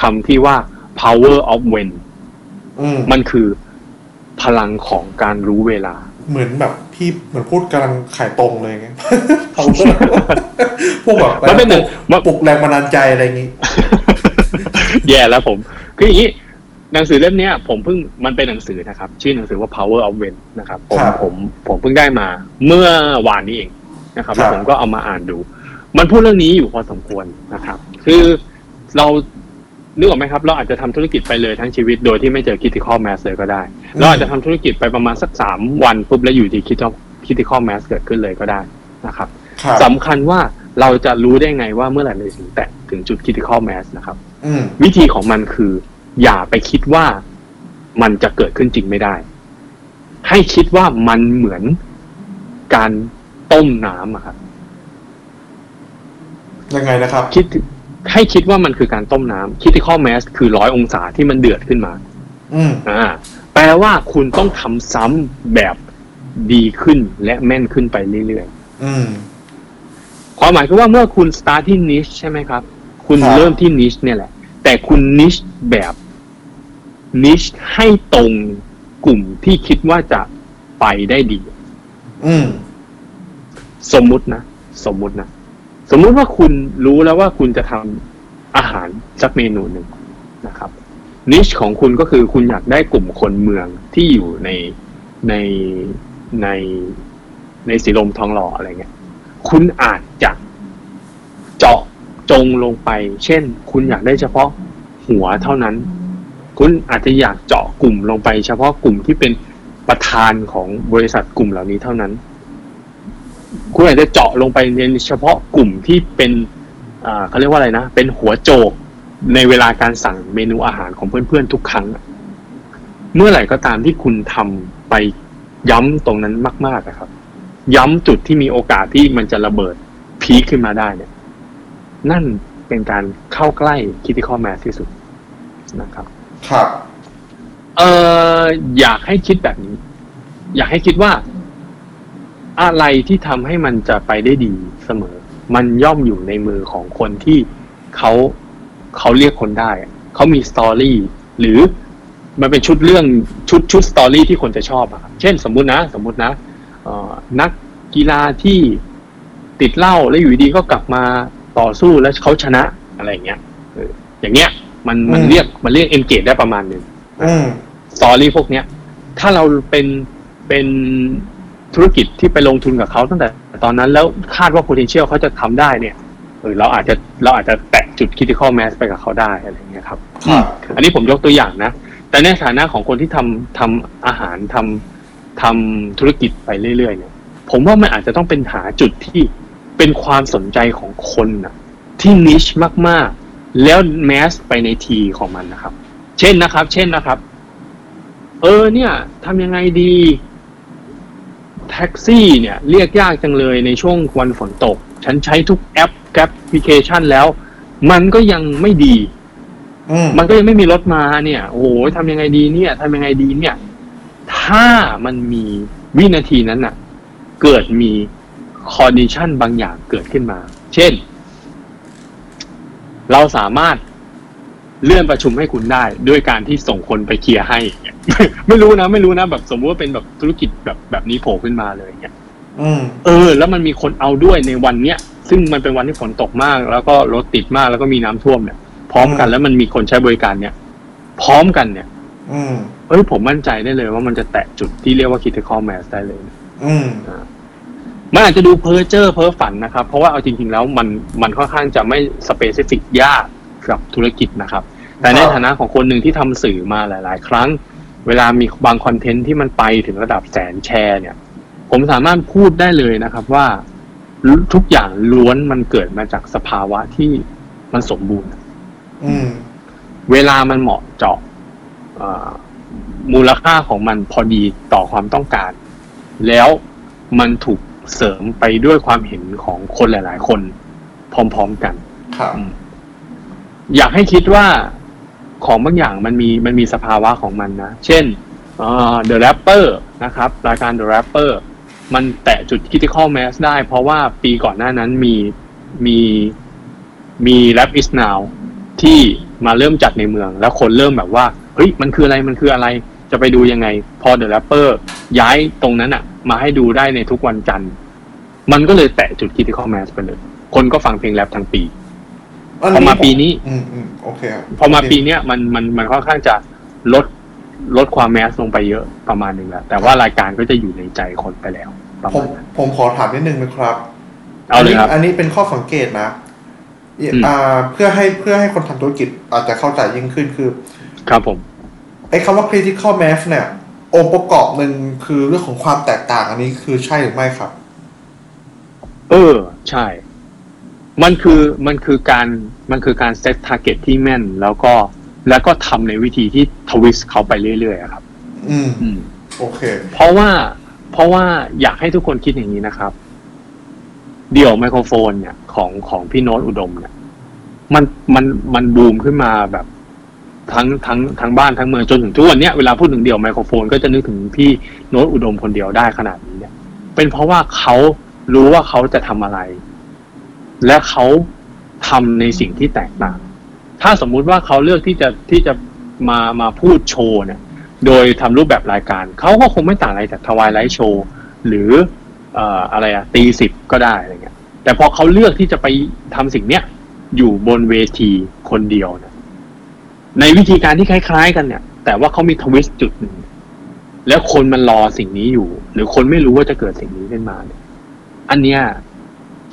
Speaker 4: คำที่ว่า power of when
Speaker 3: อืม
Speaker 4: มันคือพลังของการรู้เวลา
Speaker 3: เหมือนแบบพี่เหมือนพูดกำลังขายตรงเลยไงเขาก็พวกแบบ
Speaker 4: มันเป็นหนึ่ง
Speaker 3: ปลุกแรงบันดาลใจอะไรอย่างงี้
Speaker 4: แย่แล้วผม คืออย่างนี้ หนังสือเล่มเนี้ยผมเพิ่งมันเป็นหนังสือนะครับ ชื่อหนังสือว่า power of when นะครับ ผม
Speaker 3: ครับ
Speaker 4: ผมผมเพิ่งได้มาเมื่อวานนี้เองนะครับ
Speaker 3: ครับ
Speaker 4: แล้วผมก็เอามาอ่านดู มันพูดเรื่องนี้อยู่พอสมควรนะครับ คือเรานึกออกไหมครับ เราอาจจะทำธุรกิจไปเลยทั้งชีวิตโดยที่ไม่เจอ critical mass เลยก็ได้ เราอาจจะทำธุรกิจไปประมาณสักสามวันปุ๊บแล้วอยู่ดี critical critical mass เกิดขึ้นเลยก็ได้นะครับ
Speaker 3: ครับ
Speaker 4: สำคัญว่าเราจะรู้ได้ไงว่าเมื่อไหร่เราถึงแตะถึงจุด critical mass นะครับ
Speaker 3: อืม
Speaker 4: วิธีของมันคือ อย่าไปคิดว่ามันจะเกิดขึ้นจริงไม่ได้ ให้คิดว่ามันเหมือนการต้มน้ำอะครับ
Speaker 3: ยังไงนะครับ
Speaker 4: คิดให้คิดว่ามันคือการต้มน้ำ critical mass คือร้อยองศาที่มันเดือดขึ้นมา
Speaker 3: อืม
Speaker 4: อ่า แปลว่าคุณต้องทำซ้ำแบบดีขึ้นและแม่นขึ้นไปเรื่อยๆ
Speaker 3: อืม
Speaker 4: ความหมายคือว่าเมื่อคุณสตาร์ทที่นิชใช่ไหมครับ คุณ
Speaker 3: ครับ
Speaker 4: เริ่มที่นิชเนี่ยแหละ แต่คุณนิชแบบ นิชให้ตรงกลุ่มที่คิดว่าจะไปได้ดี
Speaker 3: อืม
Speaker 4: สมมุตินะ สมมุตินะ สมมุติว่าคุณรู้แล้วว่าคุณจะทำอาหารสักเมนูหนึ่งนะครับ นิชของคุณก็คือคุณอยากได้กลุ่มคนเมืองที่อยู่ในในในในสีลมทองหล่ออะไรเงี้ย คุณอาจจะเจาะจงลงไป เช่น คุณอยากได้เฉพาะหัวเท่านั้น คุณอาจจะอยากเจาะกลุ่มลงไป เฉพาะกลุ่มที่เป็นประธานของบริษัทกลุ่มเหล่านี้เท่านั้น คุณอาจจะเจาะลงไปในเฉพาะกลุ่มที่เป็นเขาเรียกว่าอะไรนะ เป็นหัวโจกในเวลาการสั่งเมนูอาหารของเพื่อนๆทุกครั้ง เมื่อไหร่ก็ตามที่คุณทำไปย้ำตรงนั้นมากๆอะครับ ย้ำจุดที่มีโอกาสที่มันจะระเบิดพีคขึ้นมาได้เนี่ย นั่นเป็นการเข้าใกล้ critical mass ที่สุดนะครับ
Speaker 3: ครับ
Speaker 4: เอออยากให้คิดแบบนี้ อยากให้คิดว่า อะไรที่ทำให้มันจะไปได้ดีเสมอ มันย่อมอยู่ในมือของคนที่เขาเขาเรียกคนได้เขามีสตอรี่หรือมันเป็นชุดเรื่องชุดชุดสตอรี่ที่คนจะชอบอะเช่นสมมุตินะ สมมุตินะนักกีฬาที่ติดเหล้าแล้วอยู่ดีก็กลับมาต่อสู้แล้วเขาชนะอะไรเงี้ยอย่างเงี้ย มันมัน
Speaker 3: อืม
Speaker 4: เรียกมันเรียกเอนเกจได้ประมาณหนึ่ง
Speaker 3: อืม
Speaker 4: สตอรี่พวกเนี้ย ถ้าเราเป็นเป็นธุรกิจที่ไปลงทุนกับเขาตั้งแต่ตอนนั้นแล้วคาดว่า potential เขาจะทำได้เนี่ยเออเราอาจจะเราอาจจะแตะจุด critical mass ไปกับเขาได้อะไรอย่างเงี้ยครับ
Speaker 3: ครับ
Speaker 4: อันนี้ผมยกตัวอย่างนะ แต่ในฐานะของคนที่ทำทำอาหารทำทำธุรกิจไปเรื่อยๆเนี่ย ผมว่ามันอาจจะต้องเป็นหาจุดที่เป็นความสนใจของคนนะที่นิชมากๆ แล้วแมสไปในทีของมันนะครับ เช่นนะครับ เช่นนะครับ เออเนี่ยทำยังไงดีแท็กซี่เนี่ยเรียกยากจังเลยในช่วงวันฝนตก ฉันใช้ทุกแอปแอปพลิเคชันแล้ว มันก็ยังไม่ดี
Speaker 3: อืม
Speaker 4: มันก็ยังไม่มีรถมาเนี่ย โอ้โหทำยังไงดีเนี่ยทำยังไงดีเนี่ย ถ้ามันมีวินาทีนั้นน่ะ เกิดมี condition บางอย่างเกิดขึ้นมา เช่น เราสามารถเลื่อนประชุมให้คุณได้ ด้วยการที่ส่งคนไปเคลียร์ให้ ไม่รู้นะไม่รู้นะแบบสมมติว่าเป็นแบบธุรกิจแบบแบบนี้โผล่ขึ้นมาเลยเนี่ย
Speaker 3: อืม
Speaker 4: เออ แล้วมันมีคนเอาด้วยในวันเนี้ยซึ่งมันเป็นวันที่ฝนตกมาก แล้วก็รถติดมากแล้วก็มีน้ำท่วมเนี่ย พร้อมกันแล้วมันมีคนใช้บริการเนี่ย พร้อมกันเนี่ย
Speaker 3: อืม
Speaker 4: เอ้ยผมมั่นใจได้เลยว่ามันจะแตะจุดที่เรียกว่า critical mass ได้เลย
Speaker 3: อืม
Speaker 4: มันอาจจะดูเพ้อเจ้อเพ้อฝันนะครับ เพราะว่าเอาจริง ๆ แล้วมันมันค่อนข้างจะไม่สเปซิฟิกยากกับธุรกิจนะครับ แต่ใน
Speaker 3: ครับ
Speaker 4: ฐานะของคนหนึ่งที่ทำสื่อมาหลาย ๆ ครั้ง เวลามีบางคอนเทนต์ที่มันไปถึงระดับแสนแชร์เนี่ย ผมสามารถพูดได้เลยนะครับว่าทุกอย่างล้วนมันเกิดมาจากสภาวะที่มันสมบูรณ์
Speaker 3: อืม
Speaker 4: เวลามันเหมาะเจาะเอ่อมูลค่าของมันพอดีต่อความต้องการ แล้วมันถูก เสริมไปด้วยความเห็นของคนหลาย ๆ คนพร้อม ๆ กัน
Speaker 3: ครับ
Speaker 4: อยากให้คิดว่าของบางอย่างมันมีมันมีสภาวะของมันนะ เช่นเอ่อ The Rapper นะครับ รายการ The Rapper มันแตะจุด critical mass ได้ เพราะว่าปีก่อนหน้านั้นมีมีมี Rap is now ที่มาเริ่มจัดในเมือง แล้วคนเริ่มแบบว่า เฮ้ย มันคืออะไรมันคืออะไร จะไปดูยังไง พอ The Rapper ย้ายตรงนั้นอะมาให้ดูได้ในทุกวันจันทร์ มันก็เลยแตะจุด critical mass ไปเลย คนก็ฟังเพลงแรปทั้งปี พอมาปีนี้
Speaker 3: อืมอืมโอเคครับ
Speaker 4: พอมาปีเนี้ยมันมันมันค่อนข้างจะลดลดความแมสลงไปเยอะประมาณหนึ่งแล้วแต่ว่ารายการก็จะอยู่ในใจคนไปแล้วประ
Speaker 3: ผม
Speaker 4: มาณนั้น
Speaker 3: ผมขอถามนิดนึงนะครับ
Speaker 4: เอาเลยครับ
Speaker 3: นนี้อันนี้เป็นข้อสังเกตนะ
Speaker 4: อืม
Speaker 3: อ่าเพื่อให้เพื่อให้คนทำธุรกิจอาจจะเข้าใจยิ่งขึ้นคือ
Speaker 4: ครับผม
Speaker 3: ไอ้คำว่า critical mass เนี่ยองค์ประกอบหนึ่งคือเรื่องของความแตกต่างอันนี้คือใช่หรือไม่ครับ
Speaker 4: เออ ใช่ มันคือมันคือการมันคือการ set target ที่แม่น แล้วก็แล้วก็ทำในวิธีที่ twist เขาไปเรื่อยๆอะครับ
Speaker 3: อืม
Speaker 4: อืม
Speaker 3: โอเค
Speaker 4: เพราะว่าเพราะว่าอยากให้ทุกคนคิดอย่างนี้นะครับ เดี่ยวไมโครโฟนเนี่ย ของของพี่โน้ตอุดมเนี่ย มันมันมันบูมขึ้นมาแบบ ทั้งทั้งทั้งบ้านทั้งเมืองจนถึงทุกวันนี้เวลาพูดถึงเดี่ยวไมโครโฟน ก็จะนึกถึงพี่โน้ตอุดมคนเดียวได้ขนาดนี้เนี่ยเป็นเพราะว่าเขารู้ว่าเขาจะทำอะไร และเขาทำในสิ่งที่แตกต่าง ถ้าสมมุติว่าเขาเลือกที่จะที่จะมามาพูดโชว์เนี่ย โดยทำรูปแบบรายการ เขาก็คงไม่ต่างอะไรจากทวายไลท์โชว์หรืออะไรอะตีสิบก็ได้อะไรเงี้ย แต่พอเขาเลือกที่จะไปทำสิ่งเนี้ยอยู่บนเวทีคนเดียวเนี่ย ในวิธีการที่คล้ายๆ กันเนี่ย แต่ว่าเขามีทวิสต์จุดหนึ่งแล้วคนมันรอสิ่งนี้อยู่ หรือคนไม่รู้ว่าจะเกิดสิ่งนี้ขึ้นมาเนี่ยอันเนี้ย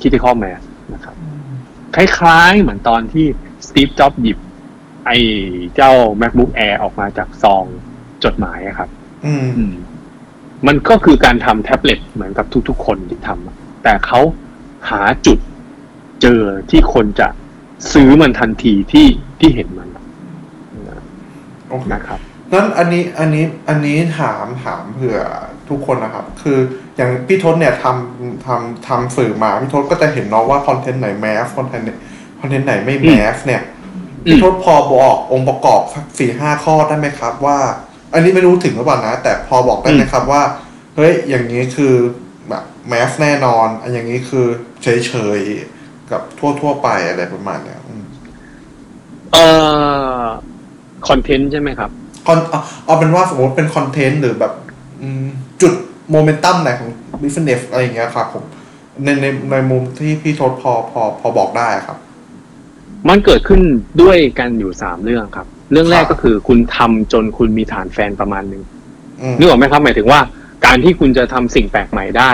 Speaker 4: คิด i ข้อแมสนะครับ คล้ายๆ เหมือนตอนที่สตีฟจ็อบหยิบ ไอ้เจ้า macbook air ออกมาจากซองจดหมายอะครับ
Speaker 3: อืม
Speaker 4: อืม มันก็คือการทำแท็บเล็ตเหมือนกับทุกๆ คนที่ทำอะแต่เขาหาจุดเจอที่คนจะซื้อมันทันทีที่ที่เห็นมัน
Speaker 3: โอเค
Speaker 4: นะครับ
Speaker 3: นั้นอันนี้อันนี้อันนี้ถามถามเผื่อทุกคนนะครับ คืออย่างพี่ทศเนี่ยทำทำทำสื่อมาพี่ทศก็จะเห็นเนาะว่าคอนเทนต์ไหน mass คอนเทนต์คอนเทนต์ไหนไม่ mass เนี่ย
Speaker 4: อืม
Speaker 3: พี่ทศพอบอกองค์ประกอบสักสี่ห้าข้อได้ไหมครับ ว่า อันนี้ไม่รู้ถึงหรือเปล่านะ แต่พอบอกได้ไหมครับว่าเฮ้ยอย่างนี้คือแบบ mass แน่นอนอันอย่างนี้คือเฉยเฉยๆกับทั่วทั่วๆไปอะไรประมาณเนี้ยอืม
Speaker 4: เอ่อ คอนเทนต์ใช่ไหมครับ
Speaker 3: คอนเอาเอาเป็นว่าสมมติเป็นคอนเทนต์หรือแบบอืมจุดโมเมนตัมไหนของ business อะไรอย่างเงี้ยครับผมในในในมุมที่พี่ทศพอพอพอบอกได้ครับ
Speaker 4: มันเกิดขึ้นด้วยกันอยู่สามเรื่องครับ เรื่องแรก
Speaker 3: ครับ
Speaker 4: ก็คือคุณทำจนคุณมีฐานแฟนประมาณหนึ่ง
Speaker 3: อืม
Speaker 4: นึกออกไหมครับหมายถึงว่า การที่คุณจะทำสิ่งแปลกใหม่ได้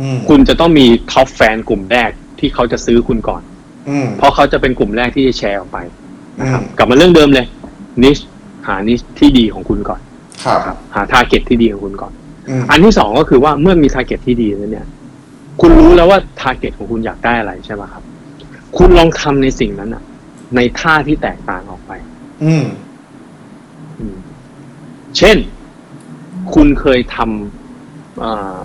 Speaker 3: อืม
Speaker 4: คุณจะต้องมี top fan กลุ่มแรกที่เขาจะซื้อคุณก่อน
Speaker 3: อืม
Speaker 4: เพราะเขาจะเป็นกลุ่มแรกที่จะแชร์ออกไปนะครับ
Speaker 3: อืม
Speaker 4: กลับมาเรื่องเดิมเลย niche หา niche ที่ดีของคุณก่อน
Speaker 3: ครับ
Speaker 4: ครับหา target ที่ดีของคุณก่อน
Speaker 3: อืม
Speaker 4: อันที่สองก็คือว่าเมื่อมี target ที่ดีแล้วเนี่ย คุณรู้แล้วว่า target ของคุณอยากได้อะไรใช่ไหมครับ คุณลองทำในสิ่งนั้นอะในท่าที่แตกต่างออกไป
Speaker 3: อืม
Speaker 4: อืมเช่น คุณเคยทำเอ่อ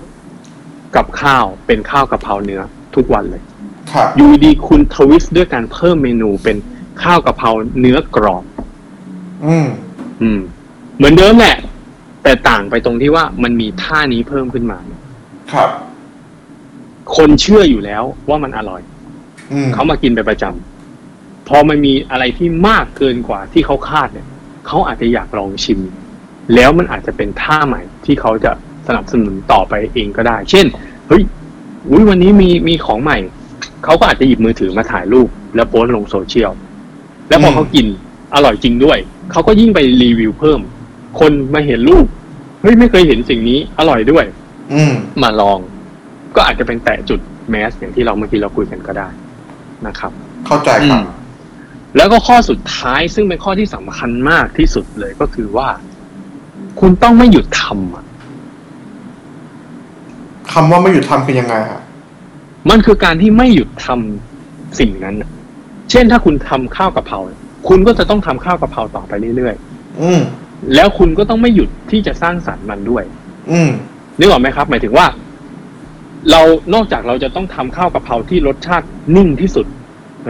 Speaker 4: กับข้าวเป็นข้าวกะเพราเนื้อทุกวันเลย
Speaker 3: ครับ
Speaker 4: อยู่ดีๆคุณทวิสต์ด้วยการเพิ่มเมนูเป็นข้าวกะเพราเนื้อกรอบ
Speaker 3: อืม
Speaker 4: อืม เหมือนเดิมแหละ แต่ต่างไปตรงที่ว่ามันมีท่านี้เพิ่มขึ้นมา
Speaker 3: ครับ
Speaker 4: คนเชื่ออยู่แล้วว่ามันอร่อย
Speaker 3: อืม
Speaker 4: เขามากินเป็นประจำพอมันมีอะไรที่มากเกินกว่าที่เขาคาดเนี่ย เขาอาจจะอยากลองชิม แล้วมันอาจจะเป็นท่าใหม่ที่เขาจะสนับสนุนต่อไปเองก็ได้ เช่น เฮ้ยอุ๊ยวันนี้มีมีของใหม่ เขาก็อาจจะหยิบมือถือมาถ่ายรูป แล้วโพสต์ลงโซเชียล แล้วพอเขากิน อร่อยจริงด้วย เขาก็ยิ่งไปรีวิวเพิ่ม คนมาเห็นรูปเฮ้ยไม่เคยเห็นสิ่งนี้อร่อยด้วย
Speaker 3: อืม
Speaker 4: มาลอง ก็อาจจะเป็นแตะจุดแมสอย่างที่เราเมื่อกี้เราคุยกันก็ได้นะครับ
Speaker 3: เข้าใจครับ
Speaker 4: อืมแล้วก็ข้อสุดท้ายซึ่งเป็นข้อที่สำคัญมากที่สุดเลยก็คือว่า คุณต้องไม่หยุดทำอะ
Speaker 3: คำว่าไม่หยุดทำเป็นยังไงฮะ
Speaker 4: มันคือการที่ไม่หยุดทำสิ่งนั้นอะเช่นถ้าคุณทำข้าวกะเพรา คุณก็จะต้องทำข้าวกะเพราต่อไปเรื่อย
Speaker 3: อืม
Speaker 4: ๆแล้วคุณก็ต้องไม่หยุดที่จะสร้างสรรค์มันด้วย
Speaker 3: อืม
Speaker 4: นึกออกไหมครับ หมายถึงว่า เรานอกจากเราจะต้องทำข้าวกะเพราที่รสชาตินิ่งที่สุด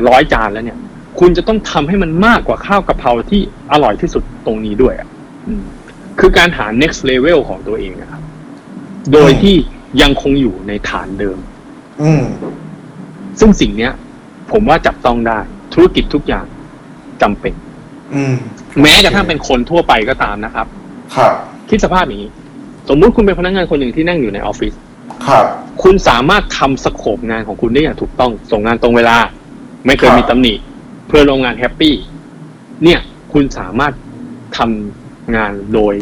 Speaker 4: ร้อยจานแล้วเนี่ย คุณจะต้องทำให้มันมากกว่าข้าวกะเพราที่อร่อยที่สุดตรงนี้ด้วยอะอืมคือการหา next level ของตัวเองนะครับ โดยที่ยังคงอยู่ในฐานเดิม
Speaker 3: อืม
Speaker 4: ซึ่งสิ่งเนี้ย ผมว่าจับต้องได้ ธุรกิจทุกอย่าง จำเป็น
Speaker 3: อืม
Speaker 4: แม้กระทั่งเป็นคนทั่วไปก็ตามนะครับ
Speaker 3: ครับ
Speaker 4: คิดสภาพอย่างนี้ สมมุติคุณเป็นพนักงานคนหนึ่งที่นั่งอยู่ในออฟฟิศ
Speaker 3: ครับ
Speaker 4: คุณสามารถทำ scope งานของคุณได้อย่างถูกต้อง ส่งงานตรงเวลา ไม่เคย
Speaker 3: ครับ
Speaker 4: มีตำหนิ เพื่อนร่วมงานแฮปปี้ เนี่ย คุณสามารถทำงานโดย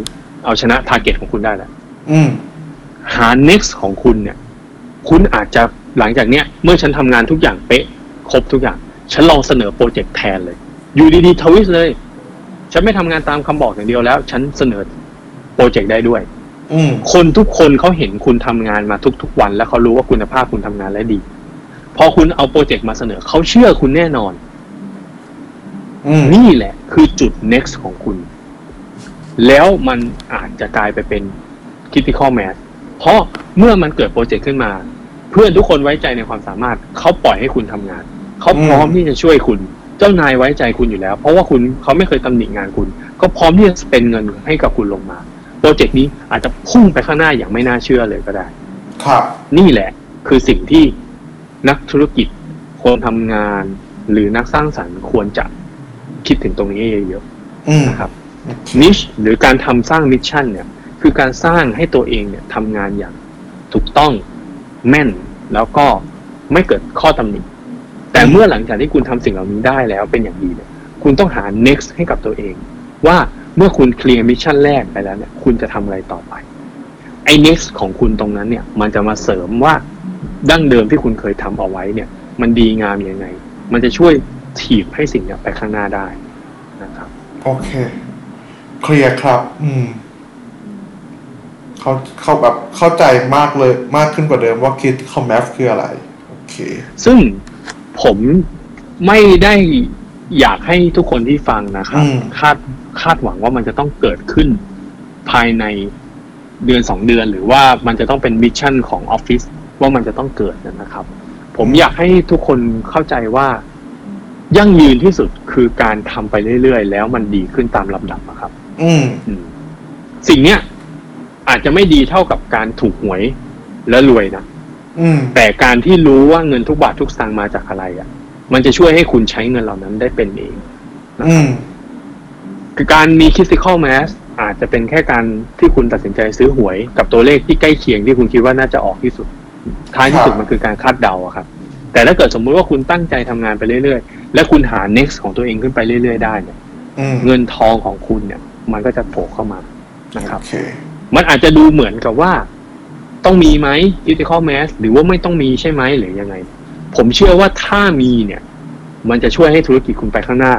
Speaker 4: เอาชนะ target ของคุณได้แล้ว
Speaker 3: อืม
Speaker 4: หา next ของคุณเนี่ย คุณอาจจะหลังจากเนี้ย เมื่อฉันทำงานทุกอย่างเป๊ะ ครบทุกอย่าง ฉันลองเสนอโปรเจกต์แทนเลย อยู่ดีๆ twist เลย ฉันไม่ทำงานตามคำบอกอย่างเดียวแล้ว ฉันเสนอโปรเจกต์ได้ด้วย
Speaker 3: อืม
Speaker 4: คนทุกคนเขาเห็นคุณทำงานมาทุกๆวัน แล้วเขารู้ว่าคุณภาพคุณทำงานและดี พอคุณเอาโปรเจกต์มาเสนอเขาเชื่อคุณแน่นอน
Speaker 3: อืม
Speaker 4: นี่แหละ คือจุด next ของคุณ แล้วมันอาจจะกลายไปเป็น critical mass เพราะเมื่อมันเกิดโปรเจกต์ขึ้นมา เพื่อนทุกคนไว้ใจในความสามารถ เขาปล่อยให้คุณทำงาน เขาพร้อมที่จะช่วยคุณเจ้านายไว้ใจคุณอยู่แล้ว เพราะว่าคุณเขาไม่เคยตำหนิงานคุณ ก็พร้อมที่จะเป็นเงินให้กับคุณลงมาโปรเจกต์นี้อาจจะพุ่งไปข้างหน้าอย่างไม่น่าเชื่อเลยก็ได้
Speaker 3: ครับ
Speaker 4: นี่แหละคือสิ่งที่นักธุรกิจคนทำงาน หรือนักสร้างสรรค์ควรจะคิดถึงตรงนี้เยอะ
Speaker 3: อืม
Speaker 4: ๆนะครับ niche หรือการทำสร้าง mission เนี่ย คือการสร้างให้ตัวเองเนี่ยทำงานอย่างถูกต้องแม่นแล้วก็ไม่เกิดข้อตำหนิ แต่เมื่อหลังจากที่คุณทำสิ่งเหล่านี้ได้แล้วเป็นอย่างดีเนี่ยคุณต้องหา next ให้กับตัวเอง ว่าเมื่อคุณเคลียร์ mission แรกไปแล้วเนี่ย คุณจะทำอะไรต่อไปไอ้ next ของคุณตรงนั้นเนี่ย มันจะมาเสริมว่าดั้งเดิมที่คุณเคยทำเอาไว้เนี่ย มันดีงามยังไง มันจะช่วยถีบให้สิ่งเนี้ยไปข้างหน้าได้นะครับ
Speaker 3: โอเค เคลียร์ครับ อืมเขาเขาแบบเข้าใจมากเลยมากขึ้นกว่าเดิมว่า critical mass คืออะไร โอเค
Speaker 4: ซึ่ง ผมไม่ได้อยากให้ทุกคนที่ฟังนะครับ
Speaker 3: อืม
Speaker 4: คาดคาดหวังว่ามันจะต้องเกิดขึ้นภายในเดือนสองเดือน หรือว่ามันจะต้องเป็น mission ของออฟฟิศว่ามันจะต้องเกิดนะครับ ผมอยากให้ทุกคนเข้าใจว่า ยั่งยืนที่สุดคือการทำไปเรื่อยๆ แล้วมันดีขึ้นตามลำดับอะครับ
Speaker 3: อืม
Speaker 4: อืมสิ่งเนี้ยอาจจะไม่ดีเท่ากับการถูกหวยและรวยนะ
Speaker 3: อืม
Speaker 4: แต่การที่รู้ว่าเงินทุกบาททุกสตางค์มาจากอะไรอะ่ะ มันจะช่วยให้คุณใช้เงินเหล่านั้นได้เป็นเอง
Speaker 3: อืม
Speaker 4: คือการมี critical mass อาจจะเป็นแค่การที่คุณตัดสินใจซื้อหวย กับตัวเลขที่ใกล้เคียงที่คุณคิดว่าน่าจะออกที่สุด ท้ายที่สุด
Speaker 3: ครับ
Speaker 4: มันคือการคาดเดาอะครับ แต่ถ้าเกิดสมมุติว่าคุณตั้งใจทำงานไปเรื่อยๆ และคุณหา next ของตัวเองขึ้นไปเรื่อยๆ ได้เนี่ย
Speaker 3: อืม
Speaker 4: เงินทองของคุณเนี่ย มันก็จะโผล่เข้ามานะครับ
Speaker 3: โอเค
Speaker 4: มันอาจจะดูเหมือนกับว่า ต้องมีไหม critical mass หรือว่าไม่ต้องมีใช่ไหมหรือยังไง ผมเชื่อว่าถ้ามีเนี่ย มันจะช่วยให้ธุรกิจคุณไปข้างหน้า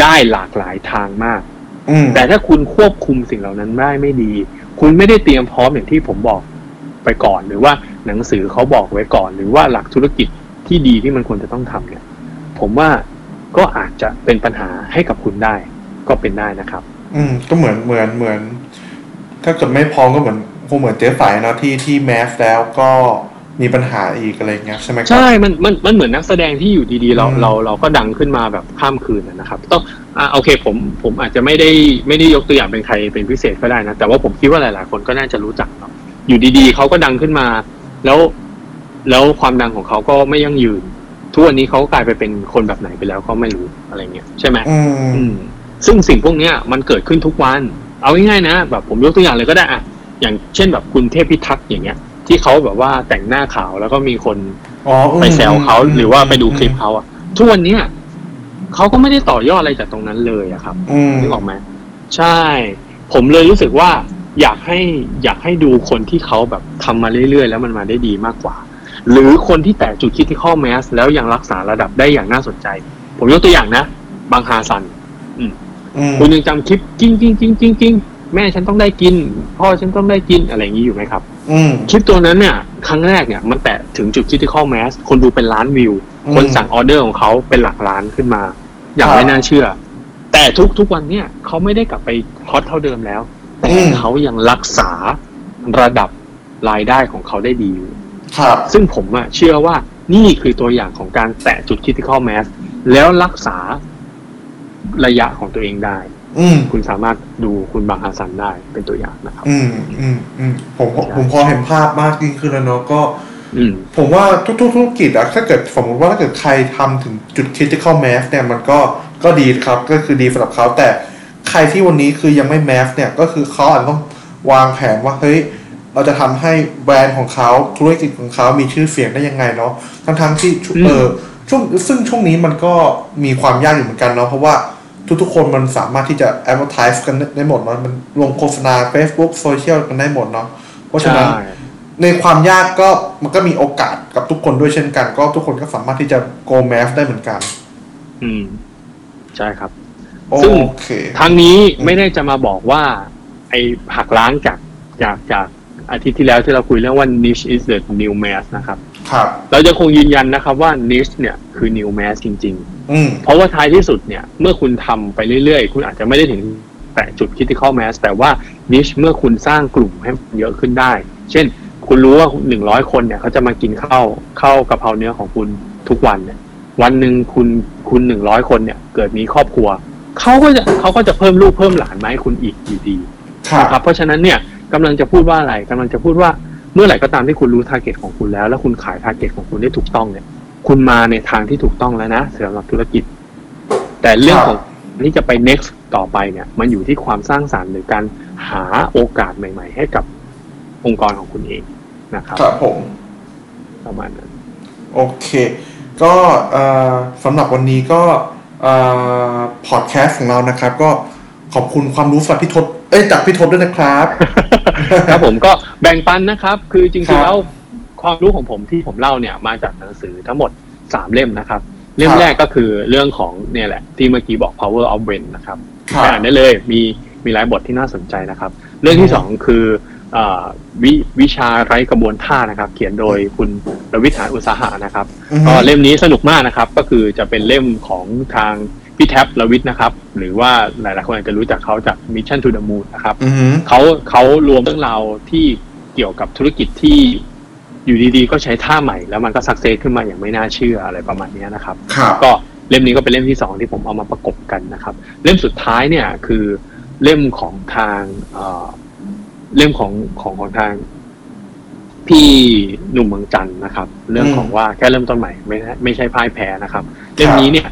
Speaker 4: ได้หลากหลายทางมาก
Speaker 3: อืม
Speaker 4: แต่ถ้าคุณควบคุมสิ่งเหล่านั้นได้ไม่ดี คุณไม่ได้เตรียมพร้อมอย่างที่ผมบอกไปก่อน หรือว่าหนังสือเขาบอกไว้ก่อน หรือว่าหลักธุรกิจที่ดีที่มันควรจะต้องทำเนี่ย ผมว่าก็อาจจะเป็นปัญหาให้กับคุณได้ ก็เป็นได้นะครับ
Speaker 3: อืม ก็เหมือนเหมือนเหมือน ถ้าเกิดไม่พร้อมก็เหมือน คงเหมือนเจ๊ฝ่ายนะที่ที่แมสแล้วก็มีปัญหาอีกอะไรเงี้ยใช่ไหมครับ
Speaker 4: ใช่ มันมันมันเหมือนนักแสดงที่อยู่ดีๆ เรา
Speaker 3: อืม
Speaker 4: เราเราก็ดังขึ้นมาแบบข้ามคืนนะนะครับต้องอ่าโอเคผมผมอาจจะไม่ได้ไม่ได้ยกตัวอย่างเป็นใครเป็นพิเศษก็ได้นะ แต่ว่าผมคิดว่าหลายๆ คนก็น่าจะรู้จักเนาะอยู่ดีๆเขาก็ดังขึ้นมา แล้วแล้วความดังของเขาก็ไม่ยั่งยืน ทุกวันนี้เขาก็กลายไปเป็นคนแบบไหนไปแล้วก็ไม่รู้อะไรเงี้ยใช่ไหม
Speaker 3: อืม
Speaker 4: อืมซึ่งสิ่งพวกเนี้ยมันเกิดขึ้นทุกวัน เอาง่ายๆนะแบบผมยกตัวอย่างเลยก็ได้อะ อย่างเช่นแบบคุณเทพพิทักษ์อย่างเงี้ย ที่เขาแบบว่าแต่งหน้าขาวแล้วก็มีคน
Speaker 3: อ๋ออืม
Speaker 4: ไปแซวเขา
Speaker 3: อืม
Speaker 4: หรือว่าไปดูคลิปเขาอะทุกวันเนี้ยเขาก็ไม่ได้ต่อยอดอะไรจากตรงนั้นเลยอะครับ
Speaker 3: อืม
Speaker 4: นึกออกไหมใช่ ผมเลยรู้สึกว่า อยากให้อยากให้ดูคนที่เขาแบบทำมาเรื่อยๆ แล้วมันมาได้ดีมากกว่า หรือคนที่แตะจุดคิดที่ข้อ mass แล้วยังรักษาระดับได้อย่างน่าสนใจ ผมยกตัวอย่างนะบังฮาซัน
Speaker 3: อืม
Speaker 4: คุณยังจำคลิปกิ้งกิ้งกิ้งกิ้งกิ้ง แม่ฉันต้องได้กิน พ่อฉันต้องได้กินอะไรอย่างนี้อยู่ไหมครับ
Speaker 3: อืม
Speaker 4: คลิปตัวนั้นเนี่ย ครั้งแรกเนี่ย มันแตะถึงจุด critical mass คนดูเป็นล้านวิว
Speaker 3: อืม
Speaker 4: คนสั่งออเดอร์ของเขาเป็นหลักล้านขึ้นมา อย่าง
Speaker 3: ครับ
Speaker 4: ไม่น่าเชื่อ แต่ทุกทุกวันเนี่ยเขาไม่ได้กลับไปฮอตเท่าเดิมแล้ว แต่
Speaker 3: อืม
Speaker 4: เขายังรักษาระดับรายได้ของเขาได้ดีอยู่
Speaker 3: ครับ
Speaker 4: ซึ่งผมอะเชื่อว่านี่คือตัวอย่างของการแตะจุด critical mass แล้วรักษาระยะของตัวเองได้
Speaker 3: อืม
Speaker 4: คุณสามารถดูคุณบางฮัสซันได้เป็นตัวอย่างนะครับ
Speaker 3: อืมอืมอืมผมผม
Speaker 4: ใช่
Speaker 3: ผมพอเห็นภาพมากยิ่งขึ้นแล้วเนาะก็
Speaker 4: อืม
Speaker 3: ผมว่าทุกๆธุรกิจอะถ้าเกิดสมมติว่าถ้าเกิดใครทำถึงจุด critical mass เนี่ยมันก็ก็ดีครับก็คือดีสำหรับเขาแต่ใครที่วันนี้คือยังไม่ mass เนี่ยก็คือเขาอาจจะต้องวางแผนว่าเฮ้ยเราจะทำให้แบรนด์ของเขาธุรกิจของเขามีชื่อเสียงได้ยังไงเนาะทั้งทั้งๆที่ชุ
Speaker 4: อืม
Speaker 3: เออช่วงซึ่งช่วงนี้มันก็มีความยากอยู่เหมือนกันเนาะเพราะว่า ทุกๆคนมันสามารถที่จะ advertise กันได้หมดเนาะมันลงโฆษณา Facebook โซเชียลกันได้หมดเนาะเพราะฉะนั้น
Speaker 4: ใช่
Speaker 3: ในความยากก็มันก็มีโอกาสกับทุกคนด้วยเช่นกัน ก็ทุกคนก็สามารถที่จะ go mass ได้เหมือนกัน
Speaker 4: อืม ใช่ครับ
Speaker 3: โอ
Speaker 4: ซึ่ง
Speaker 3: เค
Speaker 4: ทางนี้ไม่ได้จะมาบอกว่า ไอ้หักล้างจากจากจากอาทิตย์ที่แล้วที่เราคุยเรื่องว่า niche is the new mass นะครับ
Speaker 3: ครับ
Speaker 4: เราจะคงยืนยันนะครับว่า niche เนี่ยคือ new mass จริง
Speaker 3: อืม
Speaker 4: ๆ เพราะว่าท้ายที่สุดเนี่ยเมื่อคุณทำไปเรื่อยๆ คุณอาจจะไม่ได้ถึงแต่จุด critical mass แต่ว่า niche เมื่อคุณสร้างกลุ่มให้เยอะขึ้นได้ เช่น คุณรู้ว่าหนึ่งร้อยคนเนี่ยเขาจะมากินข้าวข้าวกะเพราเนื้อของคุณทุกวันเนี่ยวันหนึ่งคุณคุณหนึ่งร้อยคนเนี่ยเกิดมีครอบครัวเขาก็จะเขาก็จะเพิ่มลูกเพิ่มหลานมาให้คุณอีกอยู่ดี
Speaker 3: ครับ
Speaker 4: นะครับเพราะฉะนั้นเนี่ยกำลังจะพูดว่าอะไรกำลังจะพูดว่า เมื่อไหร่ก็ตามที่คุณรู้ target ของคุณแล้ว แล้วคุณขาย target ของคุณได้ถูกต้องเนี่ย คุณมาในทางที่ถูกต้องแล้วนะสำหรับธุรกิจ แต่เรื่องของที่จะไป next ต่อไปเนี่ย มันอยู่ที่ความสร้างสรรค์หรือการหาโอกาสใหม่ ๆ ให้กับองค์กรของคุณเองนะครับ
Speaker 3: ครับผม
Speaker 4: ประมาณนั้น
Speaker 3: โอเค ก็เอ่อสำหรับวันนี้ก็พอดแคสต์ของเรานะครับ ก็ขอบคุณความรู้จากพี่ทศ เอ้ยจากพี่ทศด้วยนะครับ
Speaker 4: ครับผมก็แบ่งปันนะครับ คือจ
Speaker 3: ครั
Speaker 4: ริง
Speaker 3: บ
Speaker 4: ๆแล้วความรู้ของผมที่ผมเล่าเนี่ยมาจากหนังสือทั้งหมดสามเล่มนะครับ เล่ม
Speaker 3: ครับ
Speaker 4: แรกก็คือเรื่องของเนี่ยแหละ ที่เมื่อกี้บอก power of when นะครับ
Speaker 3: ครับ
Speaker 4: ไปอ่านได้เลยมีมีหลายบทที่น่าสนใจนะครับ เรื่องที่สองคือเอ่อวิวิชาไร้กระบวนท่านะครับ เขียนโดยคุณประวิทย์หารอุตสาหะนะครับ
Speaker 3: อือฮึ
Speaker 4: ก็เล่มนี้สนุกมากนะครับ ก็คือจะเป็นเล่มของทาง พี่แท็บลวิทย์นะครับ หรือว่าหลายๆคนอาจจะรู้จักเขาจาก Mission to the Moon นะครับ
Speaker 3: อือฮึ
Speaker 4: เขาเขารวมเรื่องราวที่เกี่ยวกับธุรกิจที่อยู่ดีๆ ก็ใช้ท่าใหม่แล้วมันก็สักเซสขึ้นมาอย่างไม่น่าเชื่ออะไรประมาณเนี้ยนะครับ
Speaker 3: ครับ
Speaker 4: ก็เล่มนี้ก็เป็นเล่มที่สองที่ผมเอามาประกบกันนะครับ เล่มสุดท้ายเนี่ยคือเล่มของทางเอ่อเล่มของของของทางพี่หนุ่มเมืองจันทร์นะครับ เรื่องของว่าแค่เริ่มต้นใหม่ไม่ใช่ไม่ใช่พ่ายแพ้นะครับ เล่มนี้เนี่ย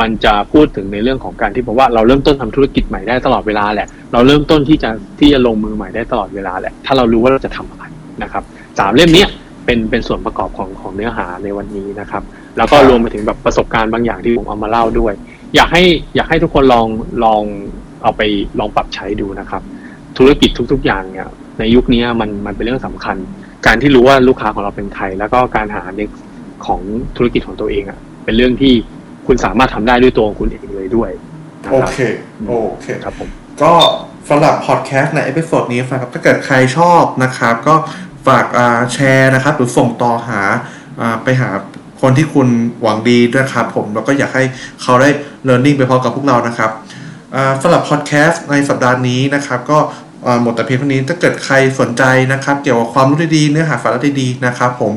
Speaker 4: มันจะพูดถึงในเรื่องของการที่บอกว่าเราเริ่มต้นทำธุรกิจใหม่ได้ตลอดเวลาแหละ เราเริ่มต้นที่จะที่จะลงมือใหม่ได้ตลอดเวลาแหละ ถ้าเรารู้ว่าเราจะทำอะไรนะครับสามเล่มนี้เป็นเป็นส่วนประกอบของของเนื้อหาในวันนี้นะครับ แล้วก็รวมไปถึงแบบประสบการณ์บางอย่างที่ผมเอามาเล่าด้วย อยากให้อยากให้ทุกคนลองลองเอาไปลองปรับใช้ดูนะครับ ธุรกิจทุก ๆ อย่างเนี่ยในยุคนี้มันมันเป็นเรื่องสำคัญ การที่รู้ว่าลูกค้าของเราเป็นใครแล้วก็การหาเด็กของธุรกิจของตัวเองอะเป็นเรื่องที่ คุณสามารถทำได้ด้วยตัวของคุณเองเลยด้วยนะ
Speaker 3: โอเค
Speaker 4: ครับ
Speaker 3: โอเค
Speaker 4: ครับผม
Speaker 3: ก็สำหรับพอดแคสต์ใน episode นี้นะครับถ้าเกิดใครชอบนะครับ ก็ฝากอ่าแชร์นะครับ หรือส่งต่อหาอ่าไปหาคนที่คุณหวังดีด้วยครับผมแล้วก็อยากให้เขาได้ learning ไปพร้อมกับพวกเรานะครับอ่าสำหรับพอดแคสต์ในสัปดาห์นี้นะครับ ก็อ่าหมดแต่เพียงเท่านี้ถ้าเกิดใครสนใจนะครับ เกี่ยวกับความรู้ดีๆเนื้อหาสาระดีๆนะครับ ผม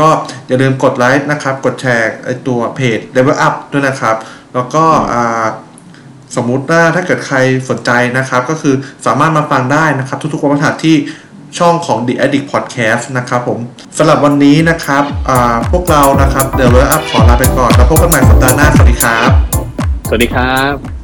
Speaker 3: ก็อย่าลืมกดไลค์นะครับ กดแชร์ไอตัวเพจ Level Up ด้วยนะครับ แล้วก็สมมุติว่าถ้าเกิดใครสนใจนะครับ ก็คือสามารถมาฟังได้นะครับ ทุกๆวันพฤหัสที่ช่องของ The Addict Podcast นะครับผมสำหรับวันนี้นะครับพวกเรานะครับ The Level Up ขอลาไปก่อน แล้วพบกันใหม่สัปดาห์หน้า สวัสดีครับ
Speaker 4: สวัสดีครับ